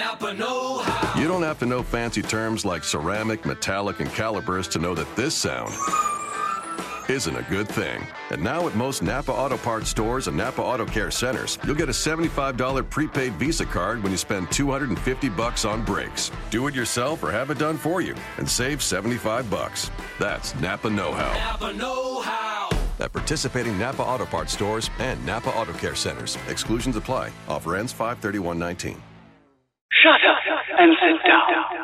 Napa Know How. You don't have to know fancy terms like ceramic, metallic, and calipers to know that this sound isn't a good thing. And now at most Napa Auto Parts stores and Napa Auto Care centers, you'll get a $75 prepaid Visa card when you spend 250 bucks on brakes. Do it yourself or have it done for you and save 75 bucks. That's Napa know-how. Napa Know How. At participating Napa Auto Parts stores and Napa Auto Care centers. Exclusions apply. Offer ends 531.19. And sit down.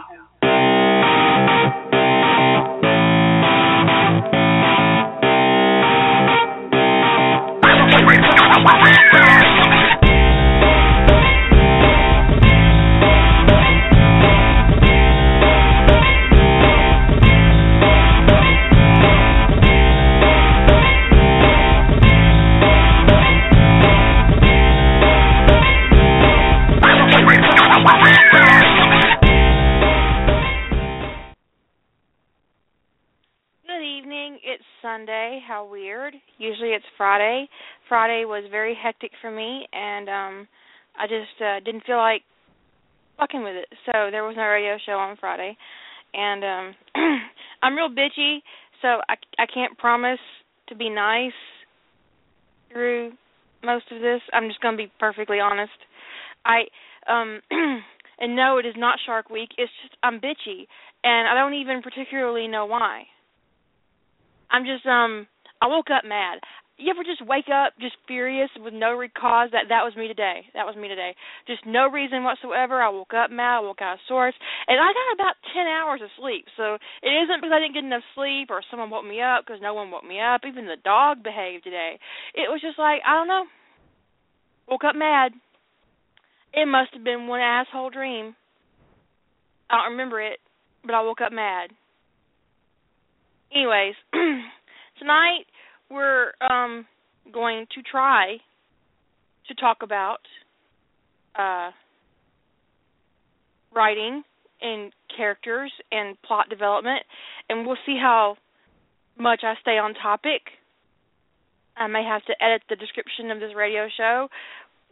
How weird. Usually it's Friday. Friday was very hectic for me and um I just uh didn't feel like fucking with it. So there was no radio show on Friday. And um I'm real bitchy, so I I can't promise to be nice through most of this. I'm just going to be perfectly honest. I um and no, it is not Shark Week. It's just I'm bitchy and I don't even particularly know why. I'm just um I woke up mad. You ever just wake up just furious with no cause? That that was me today. That was me today. Just no reason whatsoever. I woke up mad. I woke out of sorts, and I got about ten hours of sleep. So it isn't because I didn't get enough sleep or someone woke me up because no one woke me up. Even the dog behaved today. It was just like I don't know. Woke up mad. It must have been one asshole dream. I don't remember it, but I woke up mad. Anyways, tonight we're um going to try to talk about uh writing and characters and plot development and we'll see how much I stay on topic. I may have to edit the description of this radio show,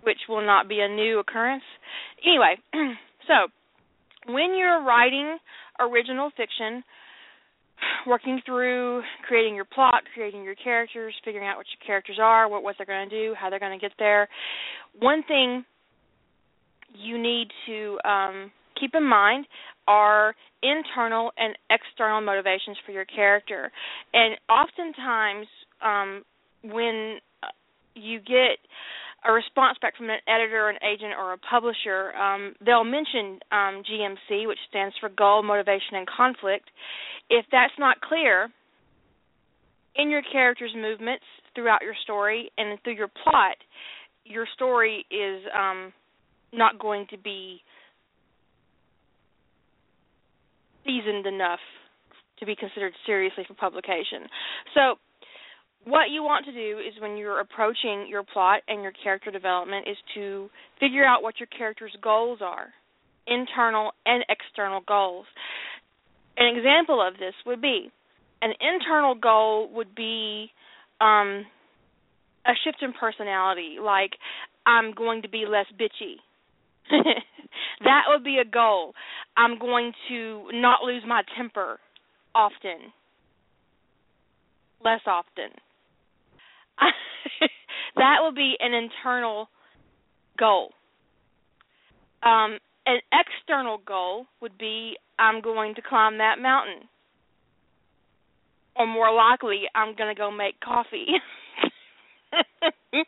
which will not be a new occurrence. Anyway, so when you're writing original fiction, working through creating your plot, creating your characters, figuring out what your characters are, what what they're going to do, how they're going to get there. One thing you need to um, keep in mind are internal and external motivations for your character. And oftentimes, um, when you get a response back from an editor, an agent, or a publisher, um, they'll mention um, GMC, which stands for Goal, Motivation, and Conflict. If that's not clear in your character's movements throughout your story and through your plot, your story is um, not going to be seasoned enough to be considered seriously for publication. So, what you want to do is when you're approaching your plot and your character development is to figure out what your character's goals are, internal and external goals. An example of this would be an internal goal would be um, a shift in personality, like I'm going to be less bitchy. that would be a goal. I'm going to not lose my temper often. Less often. that would be an internal goal. Um, an external goal would be I'm going to climb that mountain. Or more likely, I'm going to go make coffee.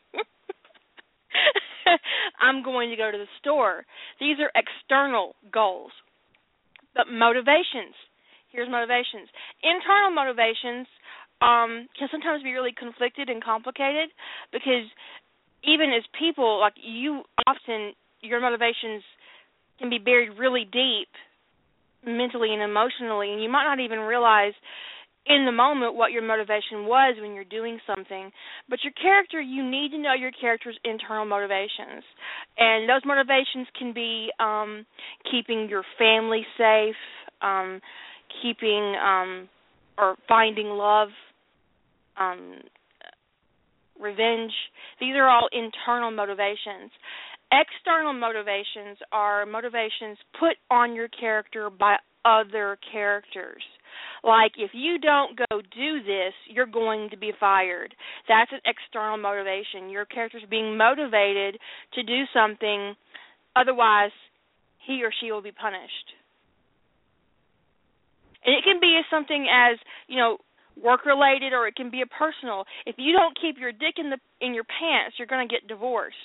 I'm going to go to the store. These are external goals. But motivations, here's motivations. Internal motivations um can sometimes be really conflicted and complicated because even as people, like you often your motivations can be buried really deep mentally and emotionally and you might not even realize in the moment what your motivation was when you're doing something. But your character, you need to know your character's internal motivations. And those motivations can be um keeping your family safe, um keeping um or finding love, um revenge. These are all internal motivations. External motivations are motivations put on your character by other characters. Like if you don't go do this, you're going to be fired. That's an external motivation. Your character's being motivated to do something otherwise he or she will be punished. And it can be something as, you know, work related or it can be a personal. If you don't keep your dick in the in your pants, you're going to get divorced.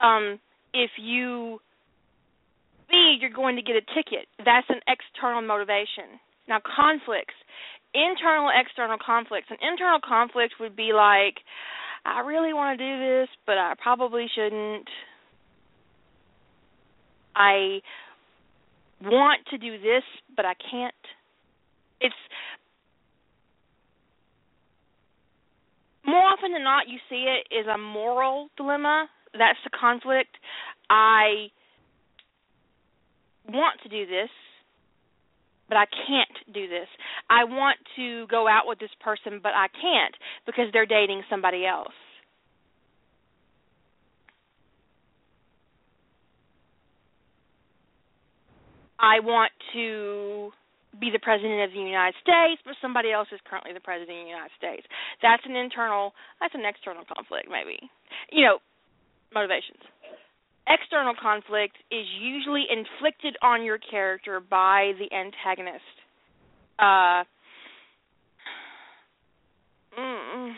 Um if you speed, you're going to get a ticket. That's an external motivation. Now, conflicts, internal, external conflicts. An internal conflict would be like, I really want to do this, but I probably shouldn't. I want to do this, but I can't. It's more often than not, you see it is a moral dilemma. That's the conflict. I want to do this, but I can't do this. I want to go out with this person, but I can't because they're dating somebody else. I want to be the president of the United States, but somebody else is currently the president of the United States. That's an internal, that's an external conflict, maybe. You know, motivations external conflict is usually inflicted on your character by the antagonist. Uh, mm,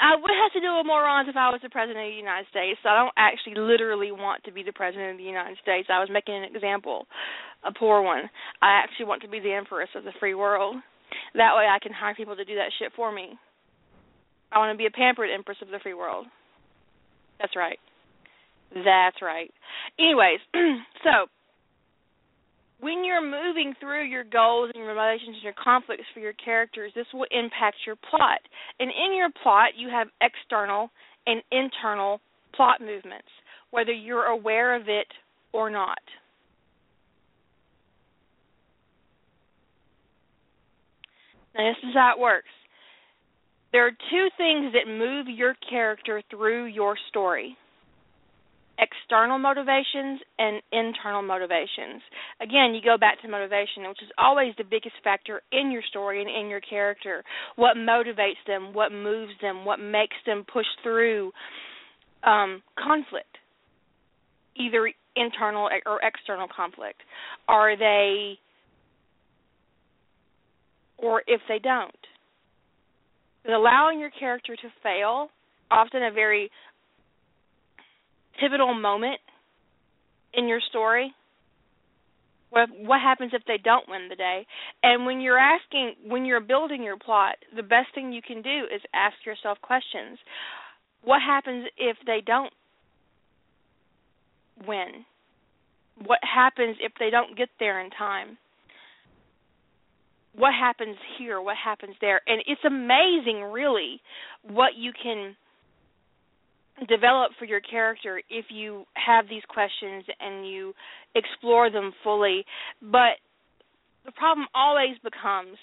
I would have to do with morons if I was the president of the United States. So I don't actually literally want to be the president of the United States. I was making an example, a poor one. I actually want to be the empress of the free world. That way I can hire people to do that shit for me. I want to be a pampered empress of the free world. That's right. That's right. Anyways, so when you're moving through your goals and your relations and your conflicts for your characters, this will impact your plot. And in your plot, you have external and internal plot movements, whether you're aware of it or not. Now, this is how it works. There are two things that move your character through your story external motivations and internal motivations. Again, you go back to motivation, which is always the biggest factor in your story and in your character. What motivates them, what moves them, what makes them push through um, conflict, either internal or external conflict. Are they, or if they don't? allowing your character to fail, often a very pivotal moment in your story? What what happens if they don't win the day? And when you're asking when you're building your plot, the best thing you can do is ask yourself questions. What happens if they don't win? What happens if they don't get there in time? What happens here? What happens there? And it's amazing really what you can develop for your character if you have these questions and you explore them fully. But the problem always becomes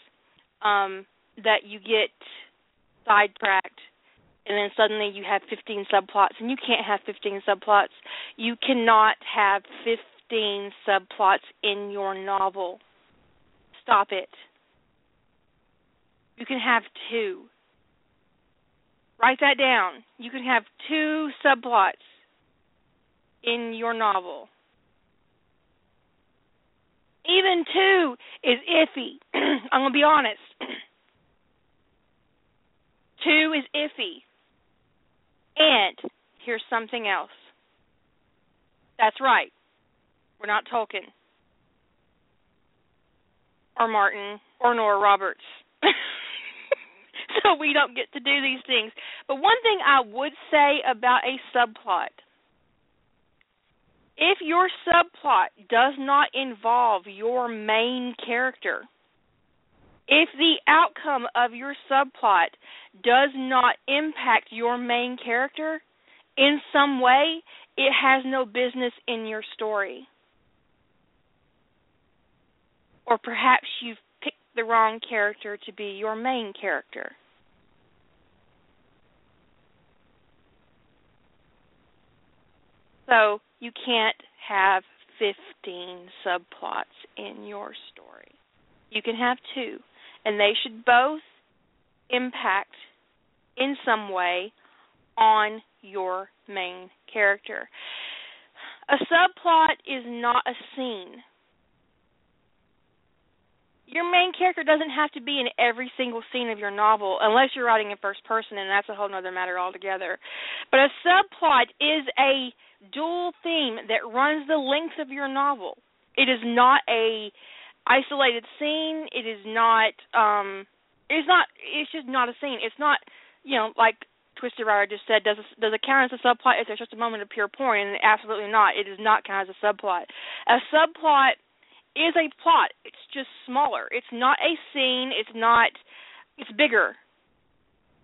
um, that you get sidetracked and then suddenly you have 15 subplots and you can't have 15 subplots. You cannot have 15 subplots in your novel. Stop it. You can have two. Write that down. You can have two subplots in your novel. Even two is iffy. I'm going to be honest. two is iffy. And here's something else. That's right. We're not Tolkien or Martin or Nora Roberts. we don't get to do these things. But one thing I would say about a subplot if your subplot does not involve your main character, if the outcome of your subplot does not impact your main character in some way, it has no business in your story. Or perhaps you've picked the wrong character to be your main character. So you can't have 15 subplots in your story. You can have two, and they should both impact in some way on your main character. A subplot is not a scene. Your main character doesn't have to be in every single scene of your novel unless you're writing in first person and that's a whole other matter altogether. But a subplot is a dual theme that runs the length of your novel. It is not a isolated scene. It is not um it's not it's just not a scene. It's not you know, like Twisted Writer just said, does it, does it count as a subplot if there's just a moment of pure porn? And absolutely not. It does not count as a subplot. A subplot is a plot. It's just smaller. It's not a scene. It's not. It's bigger.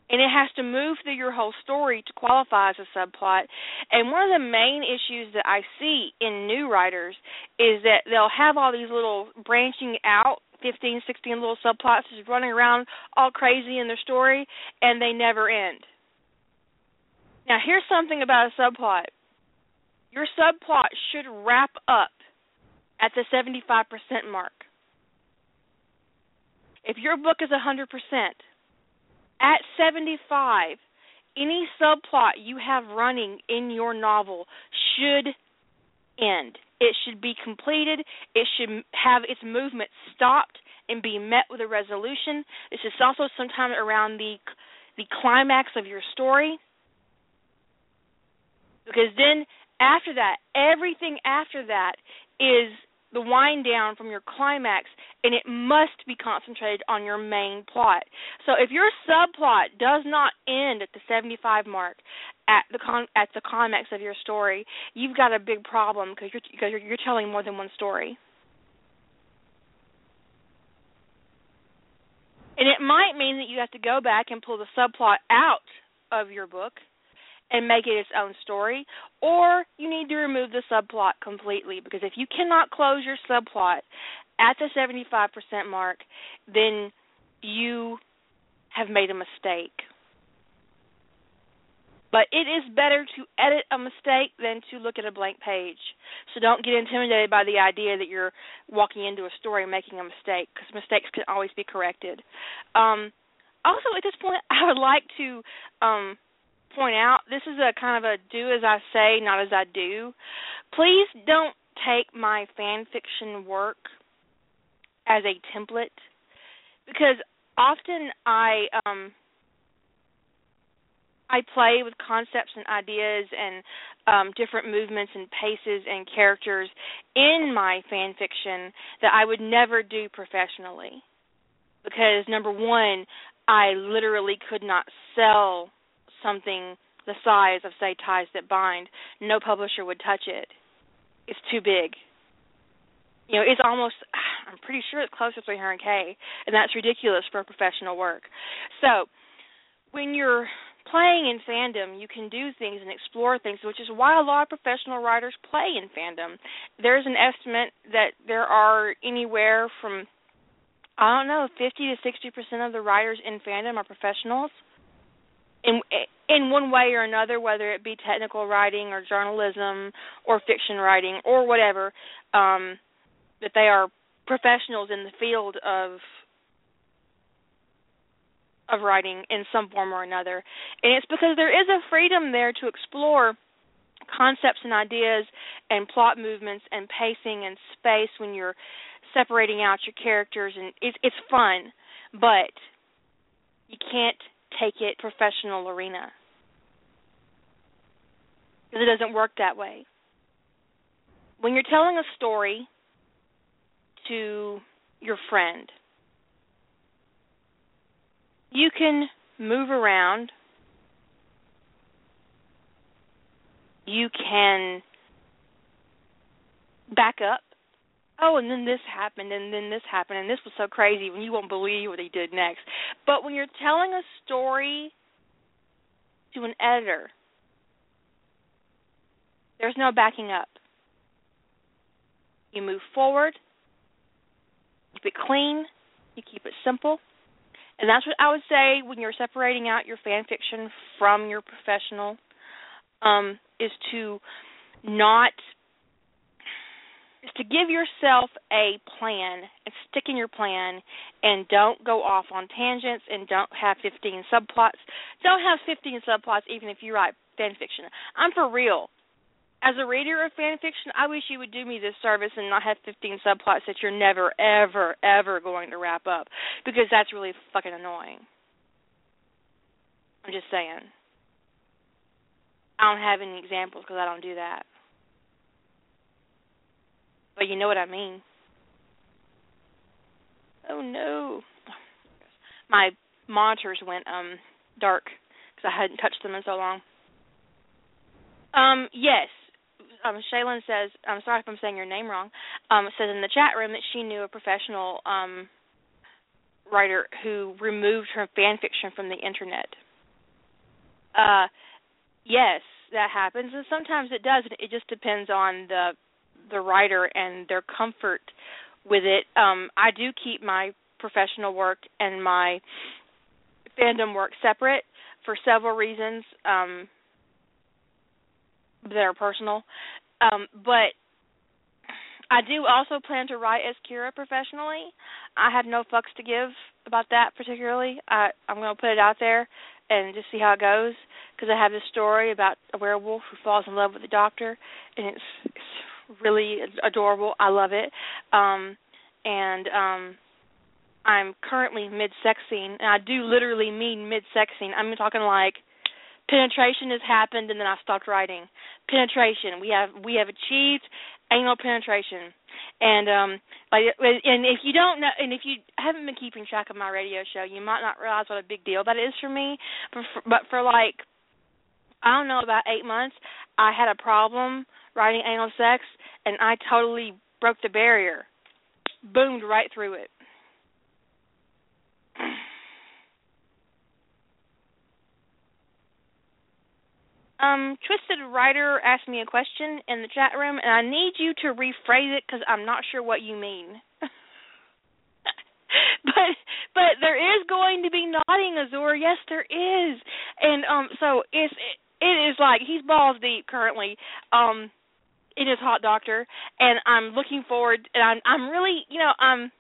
And it has to move through your whole story to qualify as a subplot. And one of the main issues that I see in new writers is that they'll have all these little branching out 15, 16 little subplots just running around all crazy in their story, and they never end. Now, here's something about a subplot your subplot should wrap up at the 75% mark. If your book is 100%, at 75, any subplot you have running in your novel should end. It should be completed. It should have its movement stopped and be met with a resolution. This is also sometime around the the climax of your story. Because then after that, everything after that is the wind down from your climax and it must be concentrated on your main plot. So if your subplot does not end at the 75 mark at the con- at the climax of your story, you've got a big problem because you're because you're, you're telling more than one story. And it might mean that you have to go back and pull the subplot out of your book and make it its own story, or you need to remove the subplot completely because if you cannot close your subplot at the 75% mark, then you have made a mistake. But it is better to edit a mistake than to look at a blank page. So don't get intimidated by the idea that you're walking into a story making a mistake because mistakes can always be corrected. Um, also, at this point, I would like to um, point out this is a kind of a do as I say, not as I do. Please don't take my fan fiction work as a template because often I um I play with concepts and ideas and um, different movements and paces and characters in my fan fiction that I would never do professionally. Because number one, I literally could not sell something the size of say ties that bind no publisher would touch it. It's too big. You know it's almost i'm pretty sure it's close to 300k and that's ridiculous for professional work. So when you're playing in fandom you can do things and explore things which is why a lot of professional writers play in fandom. There's an estimate that there are anywhere from i don't know 50 to 60 percent of the writers in fandom are professionals in in one way or another, whether it be technical writing or journalism or fiction writing or whatever, um, that they are professionals in the field of of writing in some form or another. And it's because there is a freedom there to explore concepts and ideas and plot movements and pacing and space when you're separating out your characters and it's it's fun, but you can't take it professional arena because it doesn't work that way. When you're telling a story to your friend, you can move around. You can back up. Oh, and then this happened, and then this happened, and this was so crazy, and you won't believe what he did next. But when you're telling a story to an editor, there's no backing up. You move forward, keep it clean, you keep it simple. And that's what I would say when you're separating out your fan fiction from your professional um, is to not is to give yourself a plan and stick in your plan and don't go off on tangents and don't have 15 subplots. Don't have 15 subplots even if you write fan fiction. I'm for real. As a reader of fan fiction, I wish you would do me this service and not have 15 subplots that you're never, ever, ever going to wrap up because that's really fucking annoying. I'm just saying. I don't have any examples because I don't do that. But you know what I mean. Oh no. My monitors went um dark because I hadn't touched them in so long. Um yes. Um Shaylin says I'm sorry if I'm saying your name wrong. Um says in the chat room that she knew a professional um writer who removed her fan fiction from the internet. Uh yes, that happens and sometimes it does. It just depends on the the writer and their comfort with it. Um, I do keep my professional work and my fandom work separate for several reasons um, that are personal. Um, but I do also plan to write as Kira professionally. I have no fucks to give about that particularly. I, I'm going to put it out there and just see how it goes because I have this story about a werewolf who falls in love with a doctor, and it's, it's really adorable. I love it. Um and um I'm currently mid-sexing, and I do literally mean mid-sexing. I'm talking like penetration has happened, and then I stopped writing. Penetration. We have we have achieved anal penetration, and um like and if you don't know, and if you haven't been keeping track of my radio show, you might not realize what a big deal that is for me. But for, but for like I don't know about eight months, I had a problem writing anal sex, and I totally broke the barrier, boomed right through it. Um, Twisted Writer asked me a question in the chat room, and I need you to rephrase it because I'm not sure what you mean. but but there is going to be nodding, Azure. Yes, there is, and um, so it's it, it is like he's balls deep currently. Um, it is Hot Doctor, and I'm looking forward. And I'm I'm really you know I'm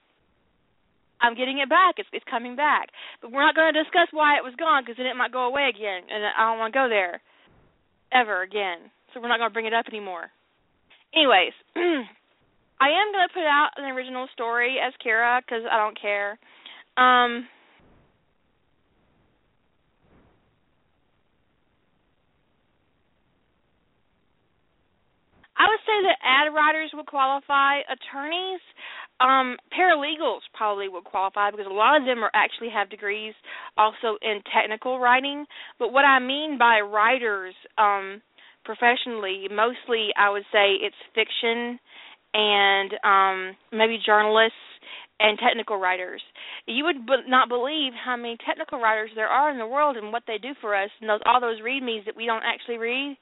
I'm getting it back. It's it's coming back, but we're not going to discuss why it was gone because then it might go away again, and I don't want to go there ever again. So we're not going to bring it up anymore. Anyways, I am going to put out an original story as Kara because I don't care. Um, I would say that ad writers would qualify. Attorneys, um, paralegals probably would qualify because a lot of them are actually have degrees also in technical writing. But what I mean by writers, um, professionally, mostly I would say it's fiction and um, maybe journalists and technical writers. You would b- not believe how many technical writers there are in the world and what they do for us, and those all those readmes that we don't actually read.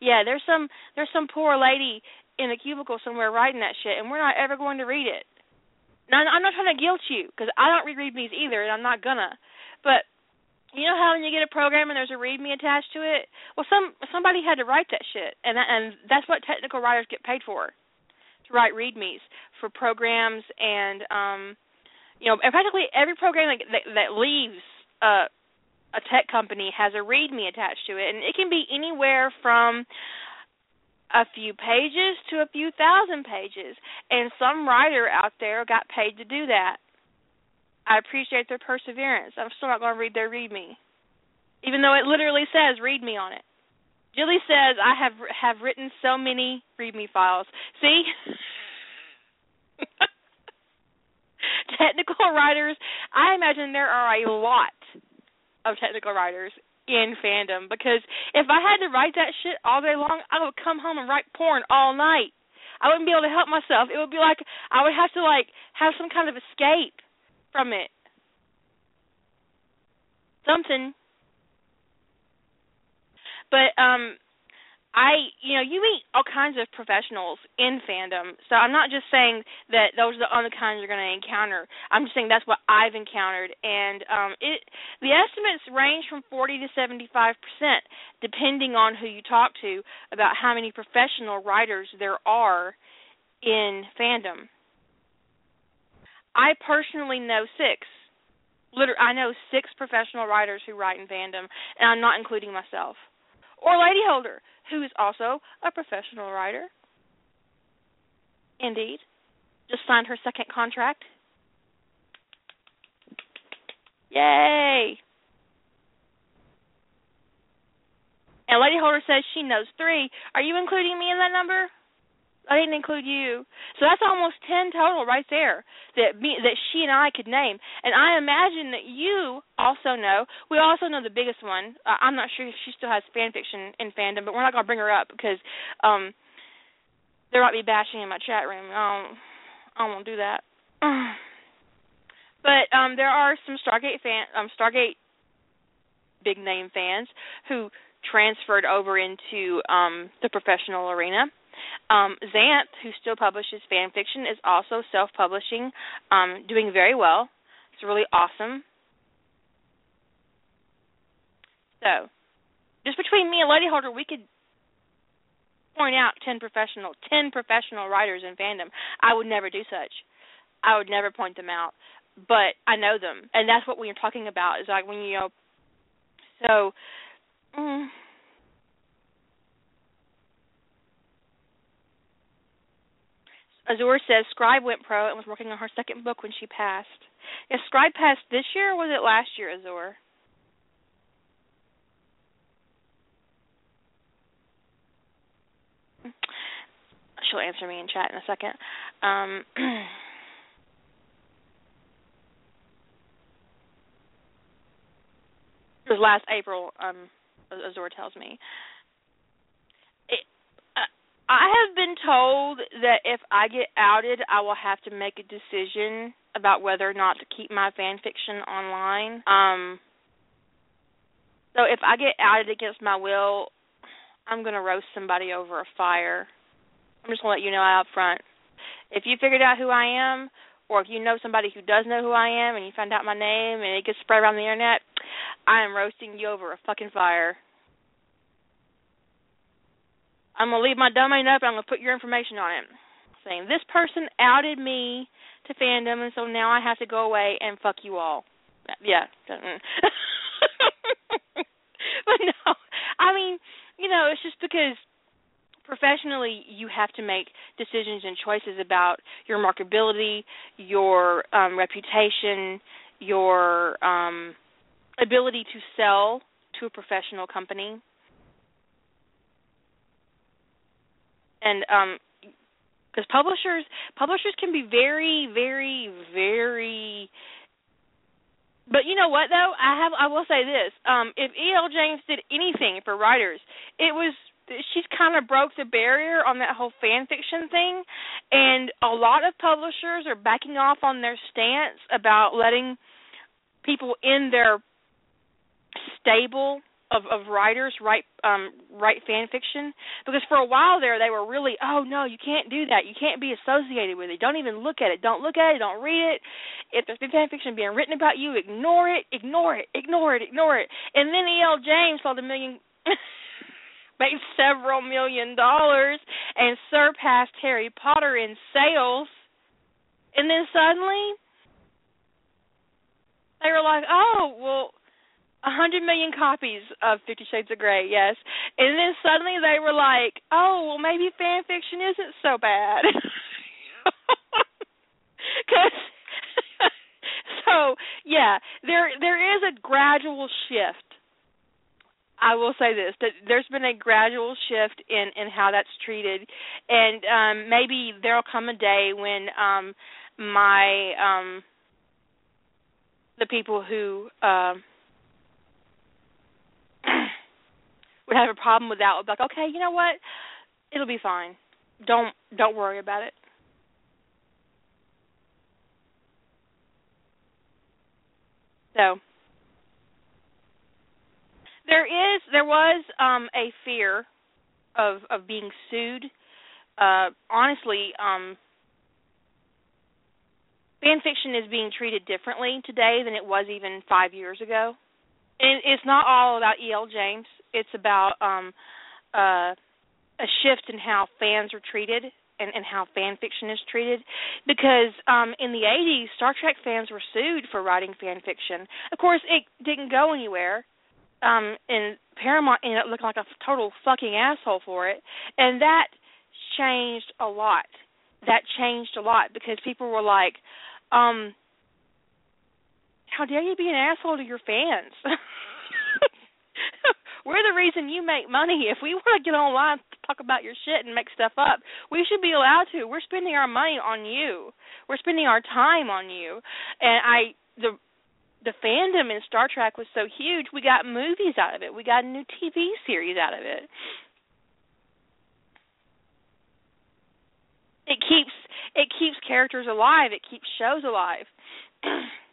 Yeah, there's some there's some poor lady in a cubicle somewhere writing that shit, and we're not ever going to read it. Now, I'm not trying to guilt you because I don't read readmes either, and I'm not gonna. But you know how when you get a program and there's a readme attached to it? Well, some somebody had to write that shit, and that, and that's what technical writers get paid for, to write readmes for programs and um, you know, and practically every program that that, that leaves uh a tech company has a README attached to it, and it can be anywhere from a few pages to a few thousand pages. And some writer out there got paid to do that. I appreciate their perseverance. I'm still not going to read their README, even though it literally says "README" on it. Julie says I have have written so many README files. See. Technical writers, I imagine there are a lot of technical writers in fandom because if I had to write that shit all day long, I would come home and write porn all night. I wouldn't be able to help myself. It would be like I would have to like have some kind of escape from it. Something. But um I you know, you meet all kinds of professionals in fandom. So I'm not just saying that those are the only kinds you're going to encounter. I'm just saying that's what I've encountered, and um, it the estimates range from 40 to 75 percent, depending on who you talk to, about how many professional writers there are in fandom. I personally know six. Literally, I know six professional writers who write in fandom, and I'm not including myself. Or Lady Holder, who is also a professional writer. Indeed. Just signed her second contract. Yay! And Lady Holder says she knows three. Are you including me in that number? I didn't include you. So that's almost ten total right there that me that she and I could name. And I imagine that you also know. We also know the biggest one. Uh, I'm not sure if she still has fan fiction in fandom, but we're not gonna bring her up because um there might be bashing in my chat room. Um I won't do that. but um there are some Stargate fan um Stargate big name fans who transferred over into um the professional arena um, Xanth, who still publishes fan fiction, is also self-publishing, um, doing very well. It's really awesome. So, just between me and Lady Holder, we could point out ten professional, ten professional writers in fandom. I would never do such. I would never point them out, but I know them, and that's what we are talking about. Is like when you know. So. Mm, Azure says Scribe went pro and was working on her second book when she passed. Is Scribe passed this year or was it last year, Azure? She'll answer me in chat in a second. Um, it was last April, um, tells me. I have been told that if I get outed, I will have to make a decision about whether or not to keep my fan fiction online. Um so if I get outed against my will, I'm going to roast somebody over a fire. I'm just going to let you know out front. If you figured out who I am or if you know somebody who does know who I am and you find out my name and it gets spread around the internet, I am roasting you over a fucking fire. I'm gonna leave my domain up. I'm gonna put your information on it, saying this person outed me to fandom, and so now I have to go away and fuck you all. Yeah. but no, I mean, you know, it's just because professionally you have to make decisions and choices about your marketability, your um, reputation, your um, ability to sell to a professional company and um because publishers publishers can be very very very but you know what though? I have i will say this. Um if E.L. James did anything for writers it was she's kind of broke the barrier on that whole fan fiction thing. And a lot of publishers are backing off on their stance about letting people in their stable of of writers write um write fan fiction. Because for a while there they were really oh no you can't do that. You can't be associated with it. Don't even look at it. Don't look at it. Don't read it. If there's been fan fiction being written about you ignore it. Ignore it. Ignore it. Ignore it. And then E.L. James sold a million made several million dollars and surpassed Harry Potter in sales. And then suddenly they were like oh well a hundred million copies of Fifty Shades of Grey, yes. And then suddenly they were like, "Oh, well, maybe fan fiction isn't so bad." Cause so yeah, there there is a gradual shift. I will say this that there's been a gradual shift in in how that's treated, and um maybe there'll come a day when um my um the people who um would have a problem with that would be like, okay, you know what? It'll be fine. Don't don't worry about it. So there is there was um a fear of of being sued. Uh, honestly, um, fan fiction is being treated differently today than it was even five years ago. And it's not all about E.L. James. It's about um, uh, a shift in how fans are treated and, and how fan fiction is treated. Because um, in the 80s, Star Trek fans were sued for writing fan fiction. Of course, it didn't go anywhere. Um, and Paramount ended up looking like a total fucking asshole for it. And that changed a lot. That changed a lot because people were like, um, how dare you be an asshole to your fans? We're the reason you make money. If we want to get online to talk about your shit and make stuff up, we should be allowed to. We're spending our money on you. We're spending our time on you. And I the the fandom in Star Trek was so huge, we got movies out of it. We got a new TV series out of it. It keeps it keeps characters alive. It keeps shows alive.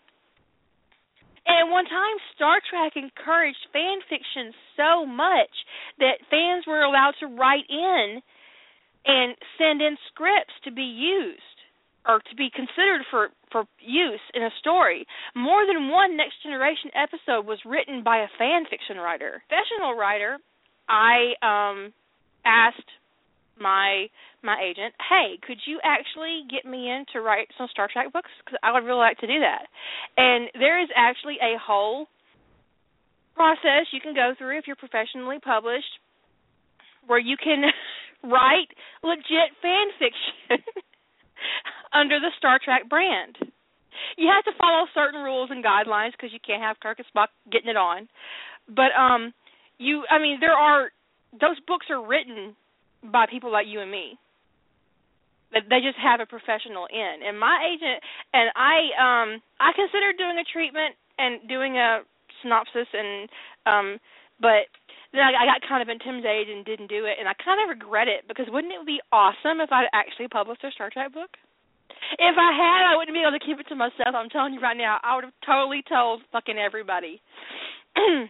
and one time, Star Trek encouraged fan fiction so much that fans were allowed to write in and send in scripts to be used or to be considered for for use in a story. More than one Next Generation episode was written by a fan fiction writer, professional writer. I um asked my my agent, "Hey, could you actually get me in to write some Star Trek books? Because I would really like to do that." And there is actually a whole process you can go through if you're professionally published, where you can write legit fan fiction under the Star Trek brand. You have to follow certain rules and guidelines because you can't have Kirk and Spock getting it on. But um, you, I mean, there are those books are written by people like you and me. They just have a professional in. And my agent and I um I considered doing a treatment and doing a synopsis and um but then I, I got kind of intimidated and didn't do it and I kind of regret it because wouldn't it be awesome if I'd actually published a Star Trek book? If I had, I wouldn't be able to keep it to myself. I'm telling you right now, I would have totally told fucking everybody.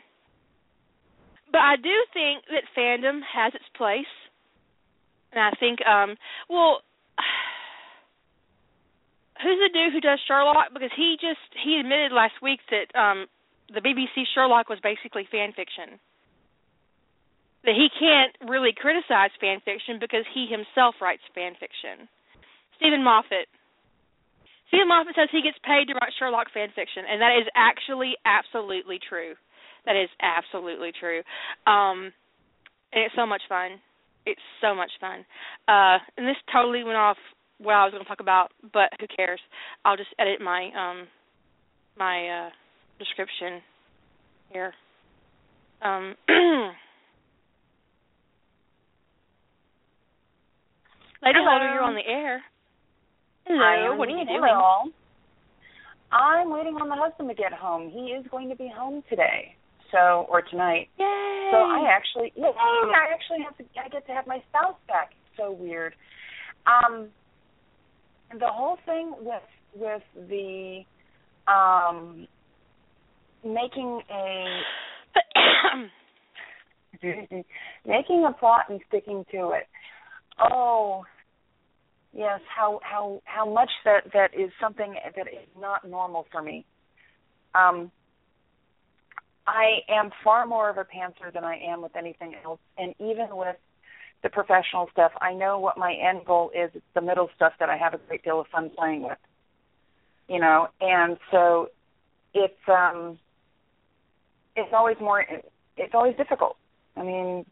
but I do think that fandom has its place and I think, um, well, who's the dude who does Sherlock? Because he just he admitted last week that um the BBC Sherlock was basically fan fiction. That he can't really criticize fan fiction because he himself writes fan fiction. Steven Moffat. Steven Moffat says he gets paid to write Sherlock fan fiction, and that is actually absolutely true. That is absolutely true. Um, and it's so much fun. It's so much fun. Uh, and this totally went off what I was going to talk about, but who cares? I'll just edit my um my uh description here. Um Lady Hello. Holder, you're on the air. Hello, what are you doing? Hello. I'm waiting on the husband to get home. He is going to be home today, so or tonight. Yay! So I actually, yay! I actually have to. I get to have my spouse back. It's so weird. Um, the whole thing with with the um making a making a plot and sticking to it. Oh, yes. How how how much that that is something that is not normal for me. Um, I am far more of a pantser than I am with anything else, and even with the professional stuff, I know what my end goal is. It's the middle stuff that I have a great deal of fun playing with. You know, and so it's um it's always more it's always difficult. I mean,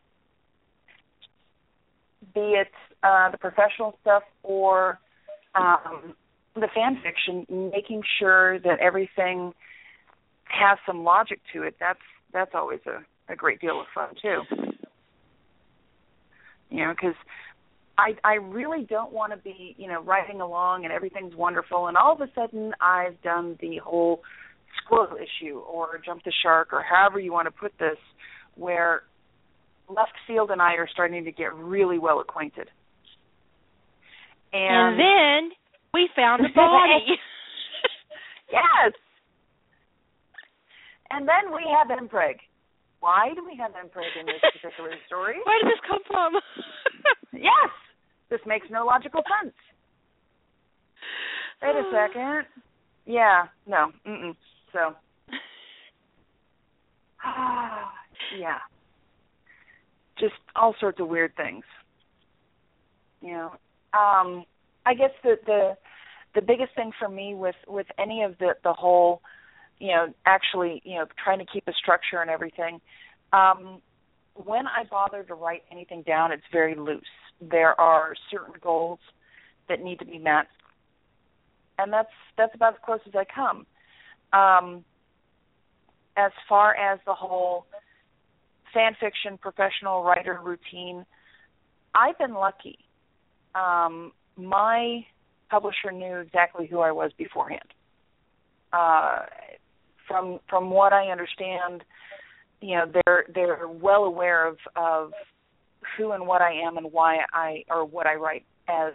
be it uh, the professional stuff or um, the fan fiction, making sure that everything has some logic to it. That's that's always a, a great deal of fun too. You know, because I I really don't want to be you know riding along and everything's wonderful, and all of a sudden I've done the whole squirrel issue or jump the shark or however you want to put this, where left field and I are starting to get really well acquainted. And, then we found the body. yes. And then we have Mpreg. Why do we have Mpreg in this particular story? Where did this come from? Yes, this makes no logical sense. Wait a second. Yeah, no. Mm-mm. So. Ah, yeah. Just all sorts of weird things. You know. Um I guess the the the biggest thing for me with with any of the the whole you know actually you know trying to keep a structure and everything. Um when i bother to write anything down it's very loose. There are certain goals that need to be met. And that's that's about as close as i come. Um as far as the whole fan fiction professional writer routine i've been lucky. Um my publisher knew exactly who I was beforehand. Uh, from from what I understand, you know they're they're well aware of of who and what I am and why I or what I write as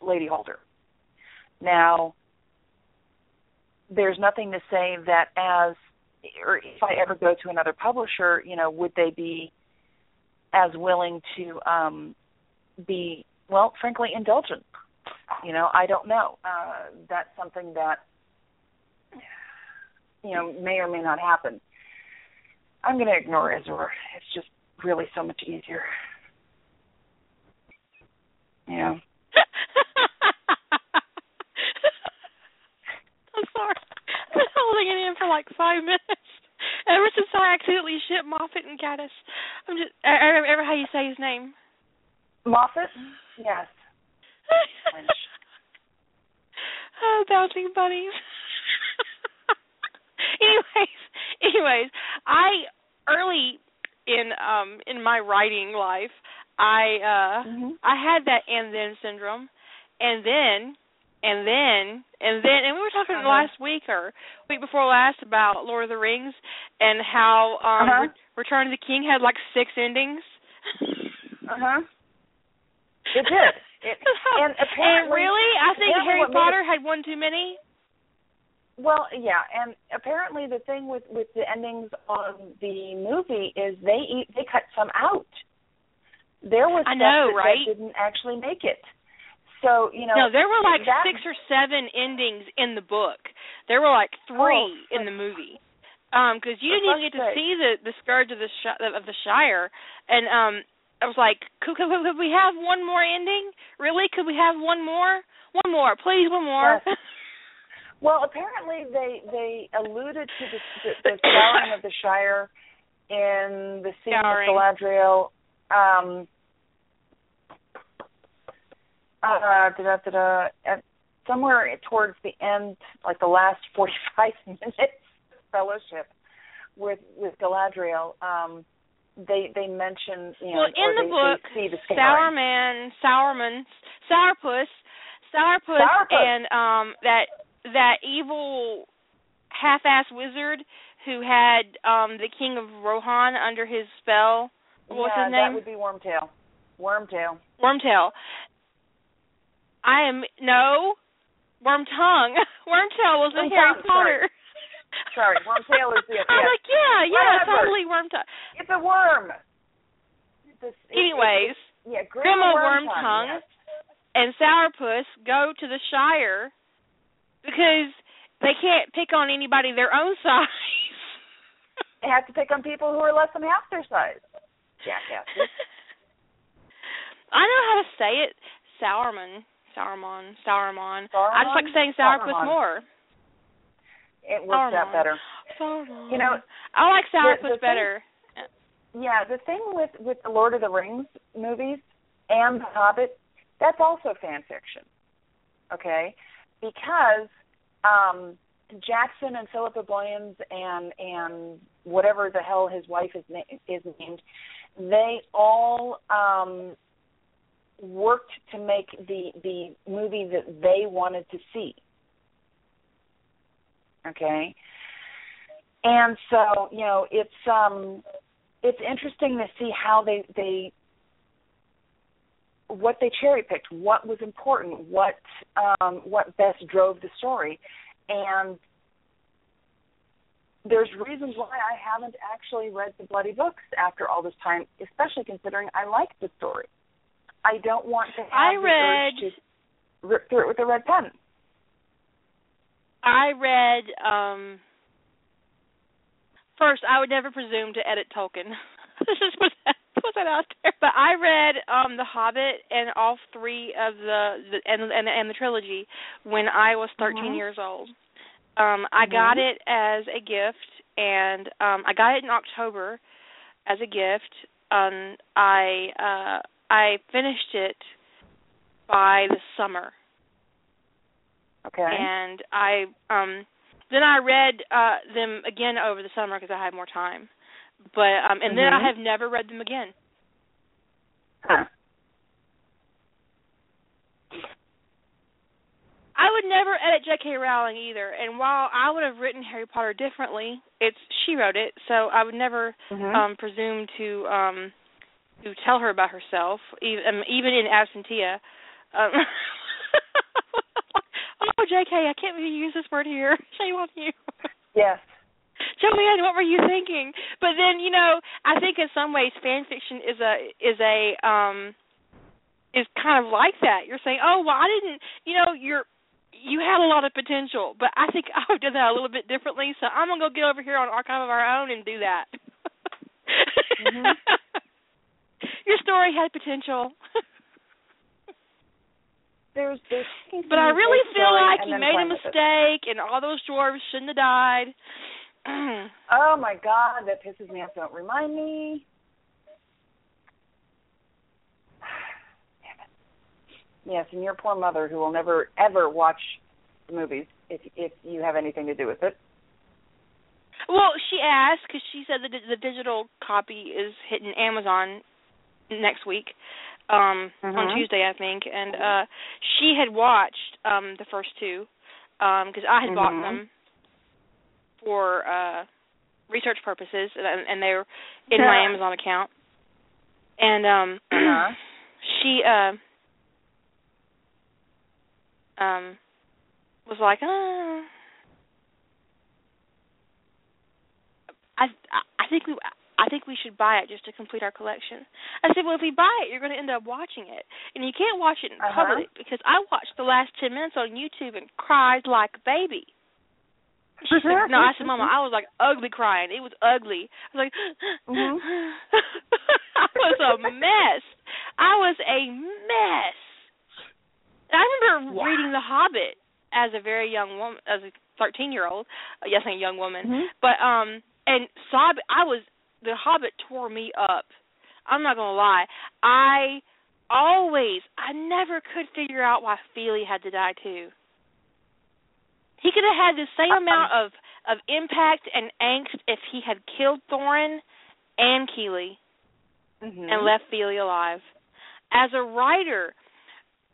Lady Halder. Now, there's nothing to say that as or if I ever go to another publisher, you know, would they be as willing to um be well, frankly, indulgent you know, I don't know. Uh, that's something that you know may or may not happen. I'm going to ignore Azure. It's just really so much easier. Yeah. I'm sorry. I've been holding it in for like five minutes. Ever since I accidentally shipped Moffat and Caddis. I'm just ever, ever how you say his name. Moffat? Yes. oh, bouncing bunnies. anyways, anyways, I early in um in my writing life, I uh mm-hmm. I had that and then syndrome, and then and then and then and we were talking uh-huh. last week or week before last about Lord of the Rings and how um uh-huh. Re- Return of the King had like six endings. uh huh. It did. It, and and really, I think Harry apparently what made Potter had one too many. Well, yeah, and apparently the thing with with the endings on the movie is they eat, they cut some out. There was I know, that, right? didn't actually make it. So you know, No, there were like that, six or seven endings in the book. There were like three Oh, in the movie. Um, because you didn't even get to see the the scourge of the Shi of the Shire, and um, I was like, could, could, could we have one more ending? Really? Could we have one more? One more, please, one more. Yes. Well, apparently they they alluded to the the, the scouring of the Shire in the scene of Galadriel. Um, uh, da, da, da, da, at somewhere towards the end, like the last forty-five minutes of fellowship with with Galadriel. Um, they they mention you know well, in the they, book, they see the. Sourman, Sourman, Sourpuss, Sourpuss, Sourpuss. and um that that evil half-ass wizard who had um the king of Rohan under his spell. What yeah, his that would be Wormtail. Wormtail. Wormtail. I am no Wormtongue. Wormtail was in Harry Wormtongue, sorry. Potter. Sorry, Wormtail is the I was like, yeah, yeah, Whatever. totally Wormtongue. It's a worm. This, it- Anyways, it- yeah, Grima Wormtongue, Wormtongue yes. and Sourpuss go to the Shire because they can't pick on anybody their own size. They have to pick on people who are less than half their size. Jackasses. I know how to say it. Sourman. Sourmon. Sourmon. I just like saying Sourpuss more. It works out better. Sourmon. You know, I like Sourpuss the thing- better. Yeah, the thing with with the Lord of the Rings movies and The Hobbit, that's also fan fiction. Okay, because um Jackson and Philippa Boyens and and whatever the hell his wife is na- is named, they all um worked to make the the movie that they wanted to see. Okay. And so, you know, it's um it's interesting to see how they they what they cherry picked, what was important, what um what best drove the story. And there's reasons why I haven't actually read the bloody books after all this time, especially considering I like the story. I don't want to have I the read urge to rip through it with a red pen. I read um first I would never presume to edit Tolkien. this is that put that out there. But I read um The Hobbit and all three of the, the and and and the trilogy when I was 13 Mhm. years old. Um I got Mhm. it as a gift and um I got it in October as a gift. Um I uh I finished it by the summer Okay. and I um then I read uh them again over the summer because I had more time. But um and then I Mhm. have never read them again. Huh. I would never edit J.K. Rowling either. And while I would have written Harry Potter differently, it's she wrote it, so I would never Mhm. um presume to um to tell her about herself, even um, even in absentia. Um, oh, J.K., I can't believe you use this word here. Shame on you. yes. Joanne, what were you thinking? But then, you know, I think in some ways fan fiction is a is a um is kind of like that. You're saying, "Oh, well, I didn't, you know, you're you had a lot of potential, but I think I would do that a little bit differently. So I'm gonna go get over here on Archive of Our Own and do that. Mhm. Your story had potential, There's there's but I really feel like you made a mistake, and all those dwarves shouldn't have died. Oh my god, that pisses me off. Don't remind me. Damn it. Yes, and your poor mother who will never ever watch the movies if if you have anything to do with it. Well, she asked because she said that the digital copy is hitting Amazon next week, um, on Mhm. Tuesday, I think, and uh she had watched um the first two um because I had bought Mhm. them for uh research purposes, and, and they were in Yeah. my Amazon account, and um Uh-huh. she uh um was like, uh, I I think we I think we should buy it just to complete our collection. I said, well, if we buy it, you're going to end up watching it, and you can't watch it in Uh-huh. public because I watched the last ten minutes on YouTube and cried like a baby. No, I said, Mama, I was like ugly crying. It was ugly. I was like, Mhm. I was a mess. I was a mess. I remember Yeah. reading The Hobbit as a very young woman, as a thirteen-year-old. Uh, yes, a young woman. Mhm. But um, and sob. I was The Hobbit tore me up. I'm not gonna lie. I always, I never could figure out why Fili had to die too. He could have had the same amount of of impact and angst if he had killed Thorin and Kili Mhm. and left Fili alive. As a writer,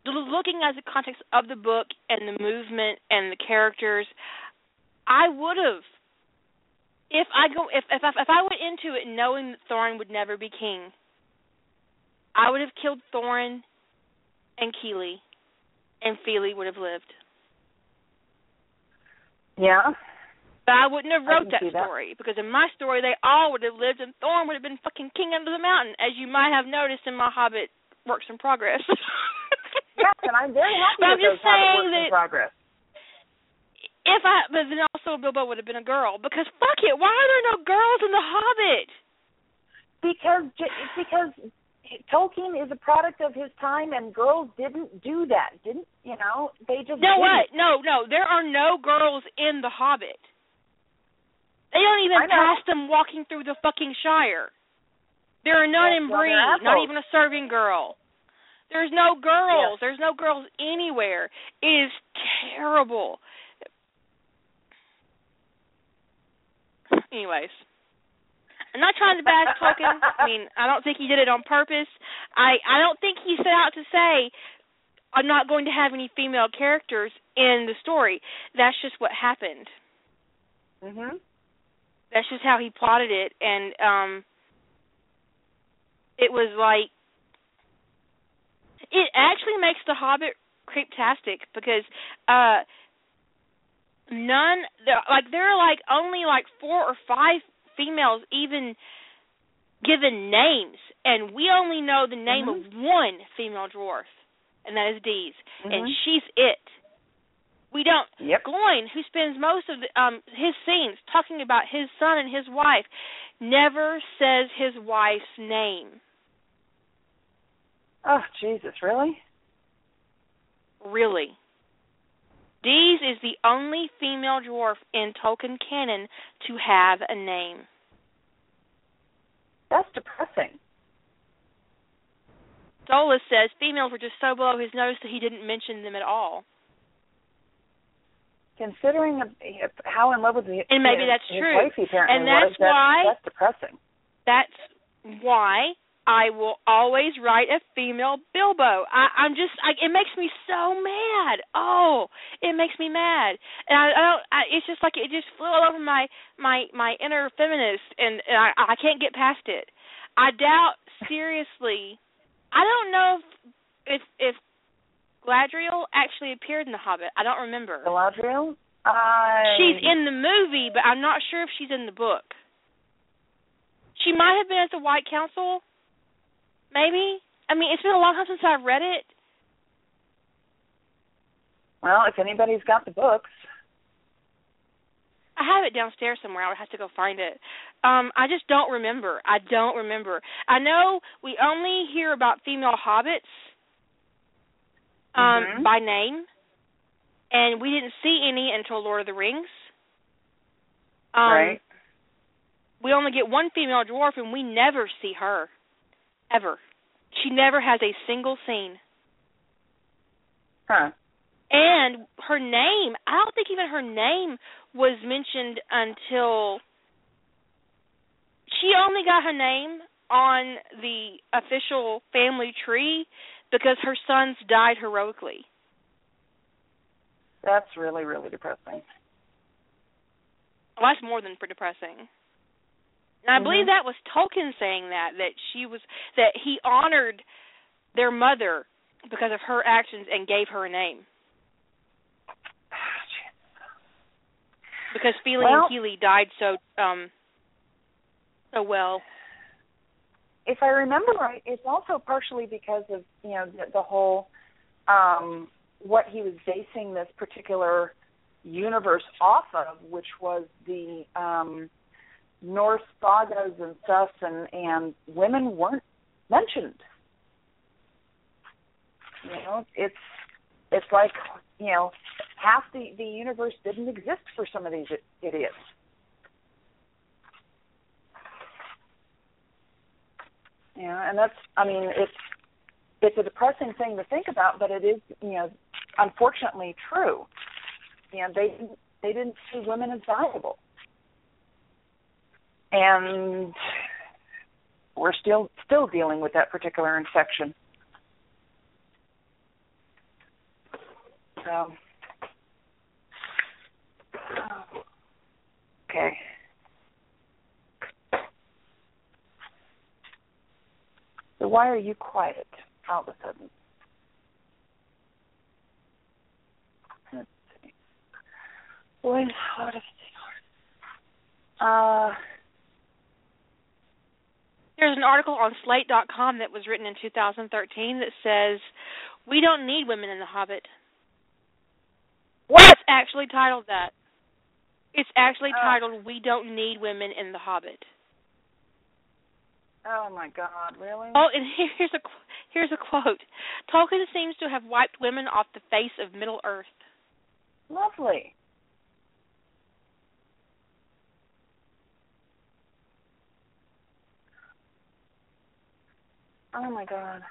looking at the context of the book and the movement and the characters, I would have. If I go, if if I, if I went into it knowing that Thorin would never be king, I would have killed Thorin and Kili, and Fili would have lived. Yeah. But I wouldn't have wrote that see that. story because in my story they all would have lived and Thorin would have been fucking king under the mountain, as you might have noticed in my Hobbit works in progress. Yes, and I'm very happy But I'm just those Hobbit saying works in that- progress. if I, but then also Bilbo would have been a girl because fuck it, why are there no girls in the Hobbit? Because j- because Tolkien is a product of his time, and girls didn't do that. Didn't you know? They just No, what? No, no, there are no girls in the Hobbit. They don't even pass them walking through the fucking Shire. There are none Yes, in well, Bree, not even a serving girl. There's no girls. There's no girls anywhere. It is terrible. Anyways, I'm not trying to bash Tolkien. I mean, I don't think he did it on purpose. I I don't think he set out to say I'm not going to have any female characters in the story. That's just what happened. Mhm. That's just how he plotted it, and um, it was like it actually makes the Hobbit creeptastic because uh none there like there are like only like four or five females even given names and we only know the name Mhm. of one female dwarf, and that is Dís, and Mhm. she's it. We don't. Yep. Gloin, who spends most of the, um his scenes talking about his son and his wife, never says his wife's name. Oh Jesus, really? Really. Dís is the only female dwarf in Tolkien canon to have a name. That's depressing. Solus says females were just so below his notice that he didn't mention them at all. Considering how in love with the And maybe his, that's true. wife And that's was, why- that's depressing. That's why I will always write a female Bilbo. I, I'm just, I, it makes me so mad. Oh, it makes me mad, and I, I don't. I, it's just like it just flew all over my my my inner feminist, and, and I I can't get past it. I doubt seriously. I don't know if if, if Gladriel actually appeared in The Hobbit. I don't remember. Galadriel? I She's in the movie, but I'm not sure if she's in the book. She might have been at the White Council. Maybe. I mean, it's been a long time since I've read it. Well, if anybody's got the books. I have it downstairs somewhere. I would have to go find it. Um, I just don't remember. I don't remember. I know we only hear about female hobbits um Mhm. by name. And we didn't see any until Lord of the Rings. Um right. we only get one female dwarf and we never see her ever she never has a single scene Huh. and her name i don't think even her name was mentioned until she only got her name on the official family tree because her sons died heroically That's really, really depressing. well, that's more than for depressing And I believe Mhm. that was Tolkien saying that that she was that he honored their mother because of her actions and gave her a name. Because Fili Well- and Kili died so um so well. if I remember right, it's also partially because of you know the, the whole um, what he was basing this particular universe off of, which was the um, Norse sagas and stuff, and and women weren't mentioned. You know, it's it's like you know half the the universe didn't exist for some of these idiots. Yeah, and that's I mean it's it's a depressing thing to think about, but it is you know unfortunately true. You know they they didn't see women as valuable, and we're still still dealing with that particular infection. So okay. So why are you quiet all of a sudden? Let's see. Boy, what if uh There's an article on slate.com that was written in 2013 that says we don't need women in the Hobbit. what? It's actually titled that. It's actually Oh. titled We Don't Need Women in the Hobbit. Oh my god, really? Oh, and here's a here's a quote. Tolkien seems to have wiped women off the face of Middle Earth. Lovely. Oh my god.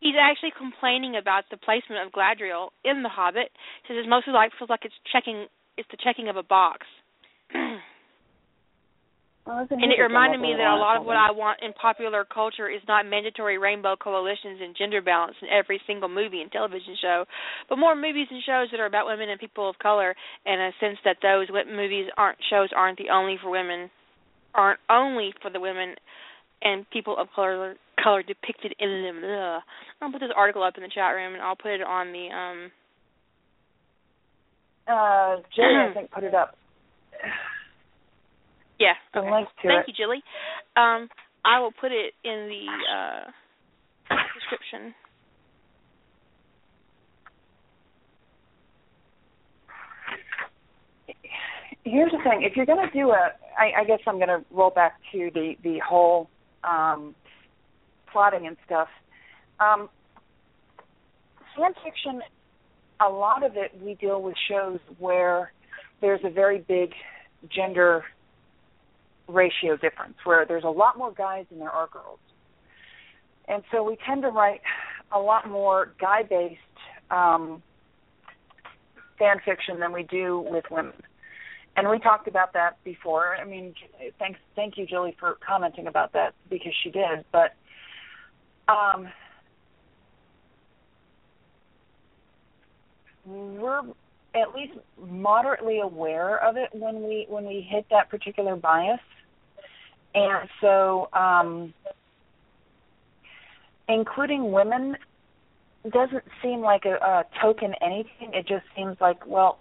He's actually complaining about the placement of Gladriel in The Hobbit. He says it's mostly like feels like it's checking it's the checking of a box. Well, and it reminded me that a lot of what? I want in popular culture is not mandatory rainbow coalitions and gender balance in every single movie and television show, but more movies and shows that are about women and people of color, and a sense that those movies aren't shows aren't the only for women, aren't only for the women and people of color color depicted in them. Ugh. I'll put this article up in the chat room and I'll put it on the um uh Jay I think put it up Yeah. the okay. link to Thank it. you, Julie. Um, I will put it in the uh, description. here's the thing: if you're going to do a, I, I guess I'm going to roll back to the the whole um, plotting and stuff. Um, fan fiction, a lot of it we deal with shows where there's a very big gender ratio difference, where there's a lot more guys than there are girls, and so we tend to write a lot more guy-based um, fan fiction than we do with women and we talked about that before. I mean, thanks, thank you, Julie, for commenting about that because she did. But um, we're at least moderately aware of it when we when we hit that particular bias, and so um, including women doesn't seem like a, a token anything. It just seems like well